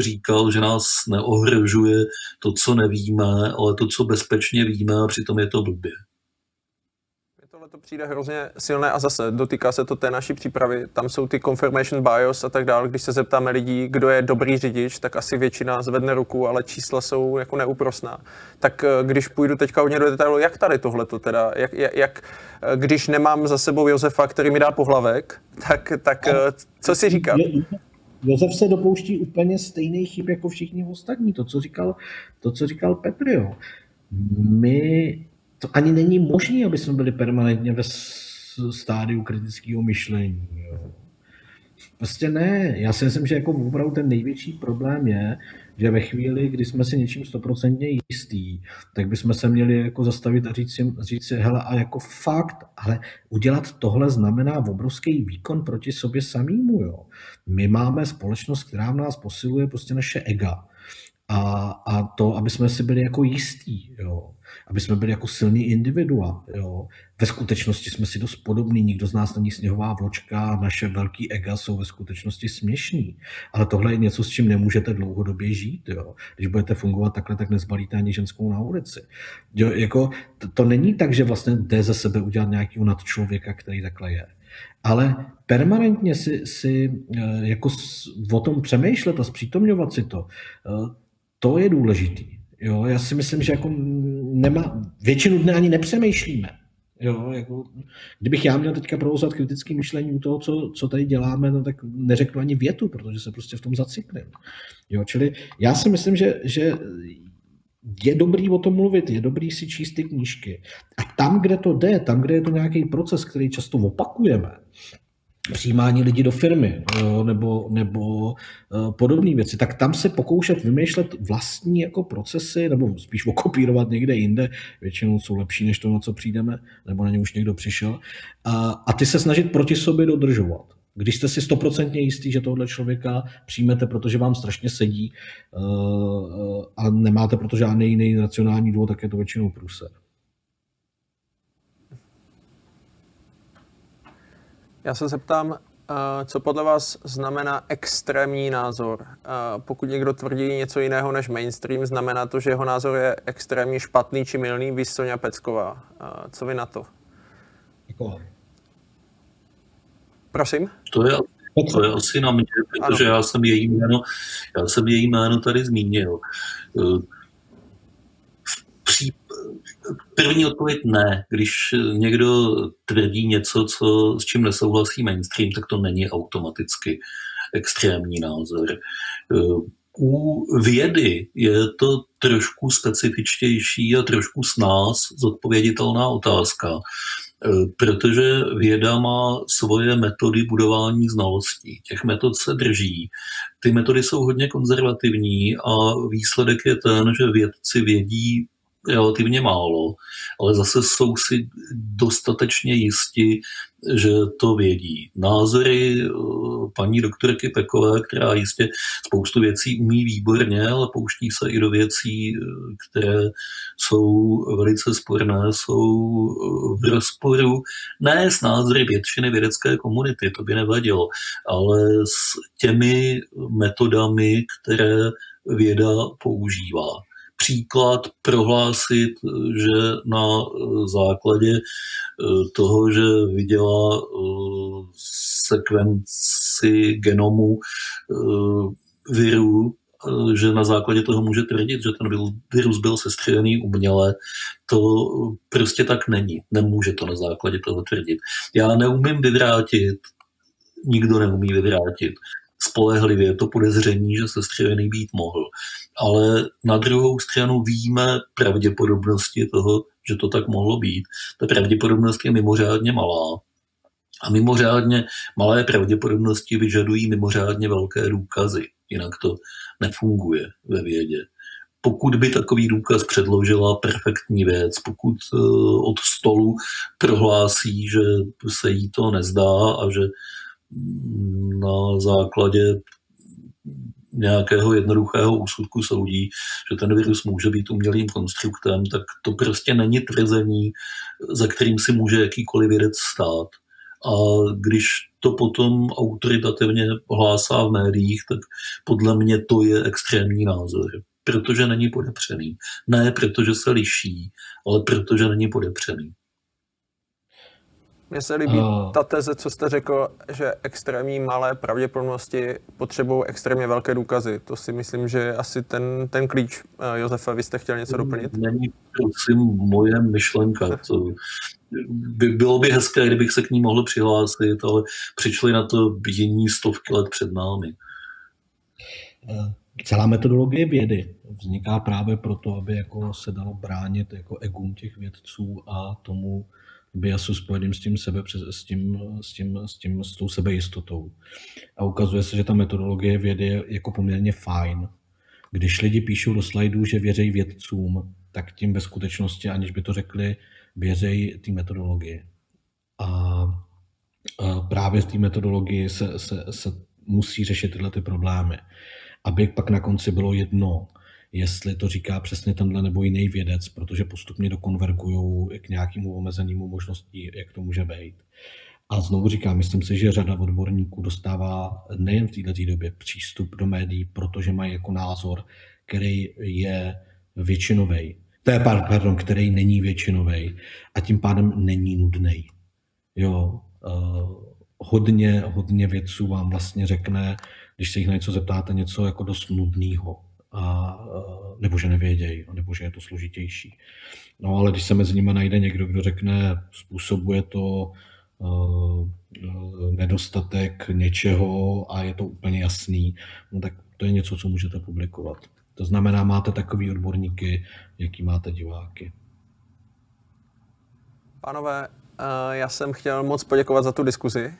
říkal, že nás neohrožuje to, co nevíme, ale to, co bezpečně víme a přitom je to blbě to přijde hrozně silné a zase dotýká se to té naší přípravy. Tam jsou ty confirmation bias a tak dále. Když se zeptáme lidí, kdo je dobrý řidič, tak asi většina zvedne ruku, ale čísla jsou jako neúprosná. Tak eh, když půjdu teďka hodně do detailu, jak tady tohle to teda, jak, jak, eh, když nemám za sebou Josefa, který mi dá pohlavek, tak, tak eh, co si říkám? Josef se dopouští úplně stejný chyb jako všichni ostatní. To, co říkal, to, co říkal Petr, jo. My to ani není možné, aby jsme byli permanentně ve stádiu kritického myšlení. Jo. Prostě ne. Já si myslím, že jako opravdu ten největší problém je, že ve chvíli, kdy jsme si něčím stoprocentně jistý, tak bychom se měli jako zastavit a říct si, říct si hele, a jako fakt, ale udělat tohle znamená obrovský výkon proti sobě samému. Jo. My máme společnost, která v nás posiluje prostě naše ega. A, a to, aby jsme si byli jako jistí. Jo aby jsme byli jako silný individua. Jo. Ve skutečnosti jsme si dost podobní, nikdo z nás není sněhová vločka, naše velký ega jsou ve skutečnosti směšní. Ale tohle je něco, s čím nemůžete dlouhodobě žít. Jo. Když budete fungovat takhle, tak nezbalíte ani ženskou na ulici. Jo, jako, to, to není tak, že vlastně jde ze sebe udělat nějaký nad člověka, který takhle je. Ale permanentně si, si eh, jako o tom přemýšlet a zpřítomňovat si to, eh, to je důležitý. Jo, já si myslím, že jako nemá, většinu dne ani nepřemýšlíme. Jo, jako, kdybych já měl teďka provozovat kritické myšlení u toho, co, co tady děláme, no tak neřeknu ani větu, protože se prostě v tom zaciklím. Jo, čili já si myslím, že, že je dobrý o tom mluvit, je dobrý si číst ty knížky. A tam, kde to jde, tam, kde je to nějaký proces, který často opakujeme, přijímání lidí do firmy jo, nebo, nebo uh, podobné věci, tak tam se pokoušet vymýšlet vlastní jako procesy, nebo spíš okopírovat někde jinde, většinou jsou lepší než to, na co přijdeme, nebo na ně už někdo přišel, a, a ty se snažit proti sobě dodržovat. Když jste si stoprocentně jistý, že tohle člověka přijmete, protože vám strašně sedí uh, a nemáte proto žádný jiný racionální důvod, tak je to většinou průser. Já se zeptám, eh, co podle vás znamená extrémní názor? Eh, pokud někdo tvrdí něco jiného než mainstream, znamená to, že jeho názor je extrémně špatný či milný? Vy, Sonja Pecková, eh, co vy na to? Jako... Prosím? To je, to je asi na mě, protože ano. já jsem její jméno, já jsem její jméno tady zmínil. Pří, První odpověď ne. Když někdo tvrdí něco, co, s čím nesouhlasí mainstream, tak to není automaticky extrémní názor. U vědy je to trošku specifičtější a trošku s nás zodpověditelná otázka, protože věda má svoje metody budování znalostí. Těch metod se drží. Ty metody jsou hodně konzervativní a výsledek je ten, že vědci vědí relativně málo, ale zase jsou si dostatečně jisti, že to vědí. Názory eh, paní doktorky Pekové, která jistě spoustu věcí umí výborně, ale pouští se i do věcí, eh, které jsou velice sporné, jsou eh, v rozporu ne s názory většiny vědecké komunity, to by nevadilo, ale s těmi metodami, které věda používá příklad prohlásit, že na základě eh, toho, že viděla eh, sekvenci genomu eh, virů, že na základě toho může tvrdit, že ten virus byl sestřelený uměle, to prostě tak není. Nemůže to na základě toho tvrdit. Já neumím vyvrátit, nikdo neumí vyvrátit spolehlivě to podezření, že sestřelený být mohl ale na druhou stranu víme pravděpodobnosti toho, že to tak mohlo být. Ta pravděpodobnost je mimořádně malá. A mimořádně malé pravděpodobnosti vyžadují mimořádně velké důkazy. Jinak to nefunguje ve vědě. Pokud by takový důkaz předložila perfektní věc, pokud eh, od stolu prohlásí, že se jí to nezdá a že na základě nějakého jednoduchého úsudku soudí, že ten virus může být umělým konstruktem, tak to prostě není tvrzení, za kterým si může jakýkoliv vědec stát. A když to potom autoritativně hlásá v médiích, tak podle mě to je extrémní názor. Protože není podepřený. Ne protože se liší, ale protože není podepřený. Mně se líbí uh. ta teze, co jste řekl, že extrémní malé pravděpodobnosti potřebují extrémně velké důkazy. To si myslím, že je asi ten, ten klíč. Uh, Josefa, vy jste chtěl něco doplnit? Není prosím moje myšlenka. To by, bylo by hezké, kdybych se k ní mohl přihlásit, ale přišli na to jiní stovky let před námi. Uh celá metodologie vědy vzniká právě proto, aby jako se dalo bránit jako egům těch vědců a tomu, biasu spojeným s tím sebe, s, tím, s, tím, s, tím, s tou sebejistotou. A ukazuje se, že ta metodologie vědy je jako poměrně fajn. Když lidi píšou do slajdů, že věří vědcům, tak tím ve skutečnosti, aniž by to řekli, věří té metodologii. A, a právě v té metodologii se, se, se musí řešit tyhle ty problémy. Aby pak na konci bylo jedno, jestli to říká přesně tenhle nebo jiný vědec, protože postupně dokonvergují k nějakému omezenému možností, jak to může být. A znovu říkám, myslím si, že řada odborníků dostává nejen v této době přístup do médií, protože mají jako názor, který je většinový. To je, pardon, který není většinový a tím pádem není nudný. Jo, uh, hodně, hodně vědců vám vlastně řekne, když se jich na něco zeptáte, něco jako dost nudného a, nebo že nevědějí, nebo že je to složitější. No ale když se mezi nimi najde někdo, kdo řekne, způsobuje to nedostatek něčeho a je to úplně jasný, no tak to je něco, co můžete publikovat. To znamená, máte takový odborníky, jaký máte diváky. Pánové, já jsem chtěl moc poděkovat za tu diskuzi.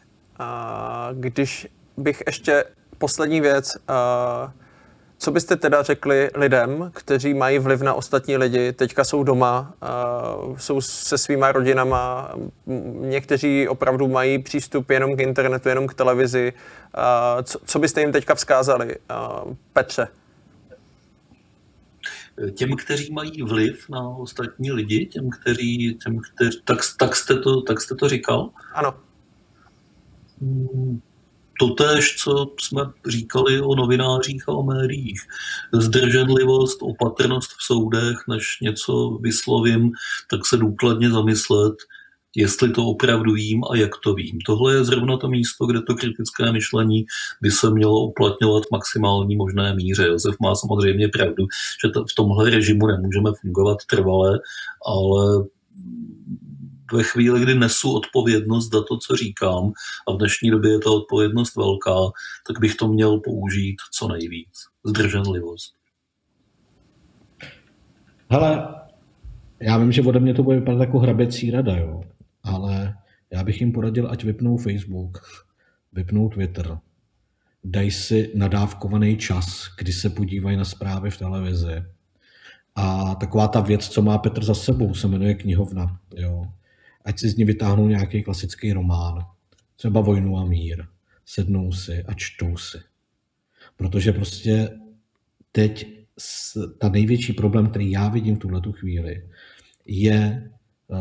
Když bych ještě poslední věc, co byste teda řekli lidem, kteří mají vliv na ostatní lidi, teďka jsou doma, uh, jsou se svýma rodinama, někteří opravdu mají přístup jenom k internetu, jenom k televizi. Uh, co, co byste jim teďka vzkázali? Uh, Petře. Těm, kteří mají vliv na ostatní lidi, těm, kteří, těm, kteří tak, tak, jste to, tak jste to říkal? Ano. Hmm totéž, co jsme říkali o novinářích a o médiích. Zdrženlivost, opatrnost v soudech, než něco vyslovím, tak se důkladně zamyslet, jestli to opravdu vím a jak to vím. Tohle je zrovna to místo, kde to kritické myšlení by se mělo uplatňovat v maximální možné míře. Josef má samozřejmě pravdu, že to v tomhle režimu nemůžeme fungovat trvale, ale ve chvíli, kdy nesu odpovědnost za to, co říkám, a v dnešní době je ta odpovědnost velká, tak bych to měl použít co nejvíc. Zdrženlivost. Hele, já vím, že ode mě to bude vypadat jako hraběcí rada, jo, ale já bych jim poradil, ať vypnou Facebook, vypnou Twitter, dají si nadávkovaný čas, kdy se podívají na zprávy v televizi. A taková ta věc, co má Petr za sebou, se jmenuje knihovna. Jo ať si z ní vytáhnou nějaký klasický román, třeba Vojnu a mír, sednou si a čtou si. Protože prostě teď ta největší problém, který já vidím v tuhle chvíli, je, eh,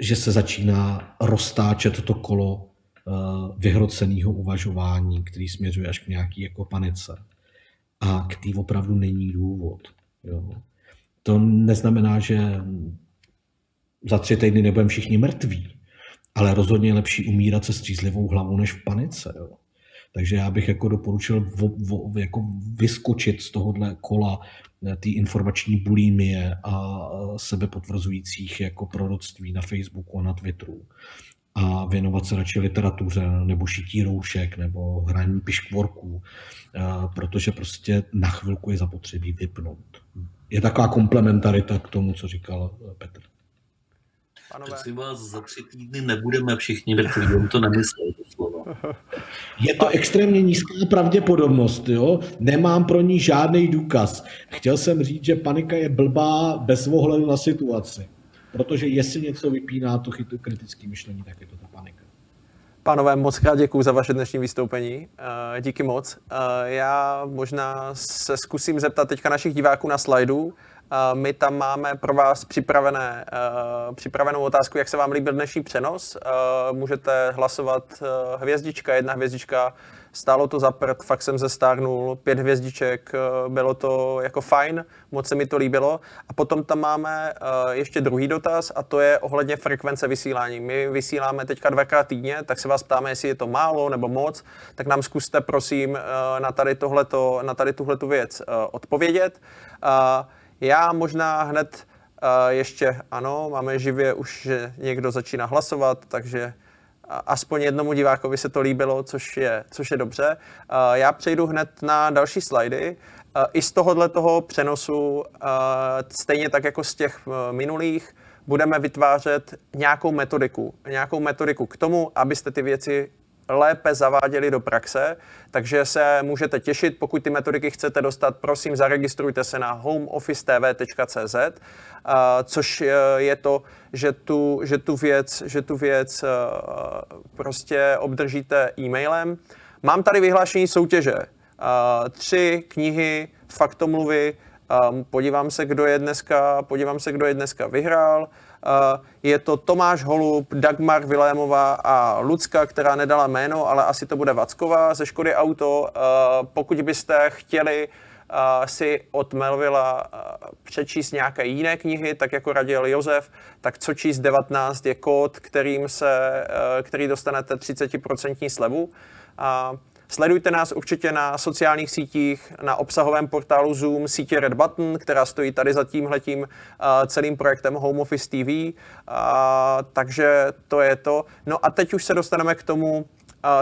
že se začíná roztáčet to kolo eh, vyhroceného uvažování, který směřuje až k nějaký jako panice. A k tý opravdu není důvod. Jo. To neznamená, že za tři týdny nebudeme všichni mrtví, ale rozhodně je lepší umírat se střízlivou hlavou než v panice. Jo. Takže já bych jako doporučil vo, vo, jako vyskočit z tohohle kola eh, té informační bulimie a sebepotvrzujících jako proroctví na Facebooku a na Twitteru a věnovat se radši literatuře nebo šití roušek nebo hraní piškvorků, eh, protože prostě na chvilku je zapotřebí vypnout. Je taková komplementarita k tomu, co říkal Petr. Pánové. Prosím vás, za tři týdny nebudeme všichni mrtví, on to nemyslel, to slovo. Je to extrémně nízká pravděpodobnost, jo? Nemám pro ní žádný důkaz. Chtěl jsem říct, že panika je blbá bez ohledu na situaci. Protože jestli něco vypíná to chytu kritické myšlení, tak je to ta panika. Pánové, moc krát děkuji za vaše dnešní vystoupení. Eh, díky moc. Eh, já možná se zkusím zeptat teďka našich diváků na slajdu. Eh, my tam máme pro vás připravené, připravenou otázku, jak se vám líbil dnešní přenos. Můžete hlasovat hvězdička, jedna hvězdička Stálo to za prd, fakt jsem zestárnul, pět hvězdiček, eh, bylo to jako fajn, moc se mi to líbilo. A potom tam máme eh, ještě druhý dotaz a to je ohledně frekvence vysílání. My vysíláme teďka dvakrát týdně, tak se vás ptáme, jestli je to málo nebo moc, tak nám zkuste prosím eh, na tady, tohleto, na tady tuhletu věc odpovědět. Já možná hned ještě, ano, máme živě už, že někdo začíná hlasovat, takže aspoň jednomu divákovi se to líbilo, což je, což je dobře. Já přejdu hned na další slajdy. I z tohohle toho přenosu, stejně tak jako z těch minulých, budeme vytvářet nějakou metodiku. Nějakou metodiku k tomu, abyste ty věci lépe zaváděli do praxe, takže se můžete těšit, pokud ty metodiky chcete dostat, prosím zaregistrujte se na homeofficetv.cz, což je to, že tu, že tu věc, že tu věc prostě obdržíte e-mailem. Mám tady vyhlášení soutěže. Tři knihy, faktomluvy, podívám se, kdo je dneska, podívám se, kdo je dneska vyhrál. Je to Tomáš Holub, Dagmar Vilémová a Lucka, která nedala jméno, ale asi to bude Vacková ze Škody Auto. Pokud byste chtěli si od Melvilla přečíst nějaké jiné knihy, tak jako radil Josef, tak co číst 19 je kód, kterým se, který dostanete 30% slevu. Sledujte nás určitě na sociálních sítích, na obsahovém portálu Zoom, sítě Red Button, která stojí tady za tímhletím uh, celým projektem Home Office TV. Uh, takže to je to. No a teď už se dostaneme k tomu, uh,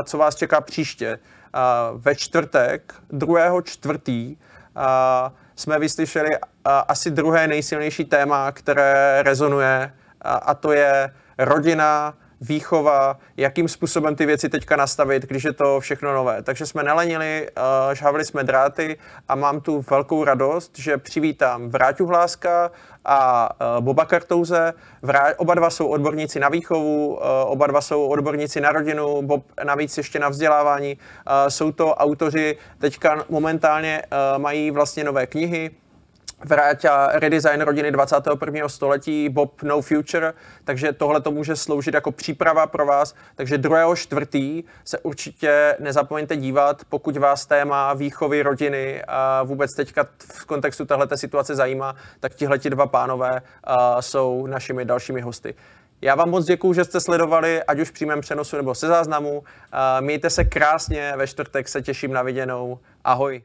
co vás čeká příště. Uh, ve čtvrtek, 2. čtvrtý, uh, jsme vyslyšeli uh, asi druhé nejsilnější téma, které rezonuje, uh, a to je rodina, výchova, jakým způsobem ty věci teďka nastavit, když je to všechno nové. Takže jsme nelenili, uh, žhavili jsme dráty a mám tu velkou radost, že přivítám Vráťu Hláska a uh, Boba Kartouze. Oba dva jsou odborníci na výchovu, uh, oba dva jsou odborníci na rodinu, Bob navíc ještě na vzdělávání. Jsou to autoři, teďka momentálně mají vlastně nové knihy, Vráťa redesign rodiny 21. století, Bob No Future, takže tohle to může sloužit jako příprava pro vás. Takže 2. čtvrtý se určitě nezapomeňte dívat, pokud vás téma výchovy rodiny a vůbec teďka v kontextu téhleté situace zajímá, tak tihleti dva pánové jsou našimi dalšími hosty. Já vám moc děkuju, že jste sledovali, ať už v přímém přenosu nebo se záznamu. Mějte se krásně, ve čtvrtek se těším na viděnou. Ahoj.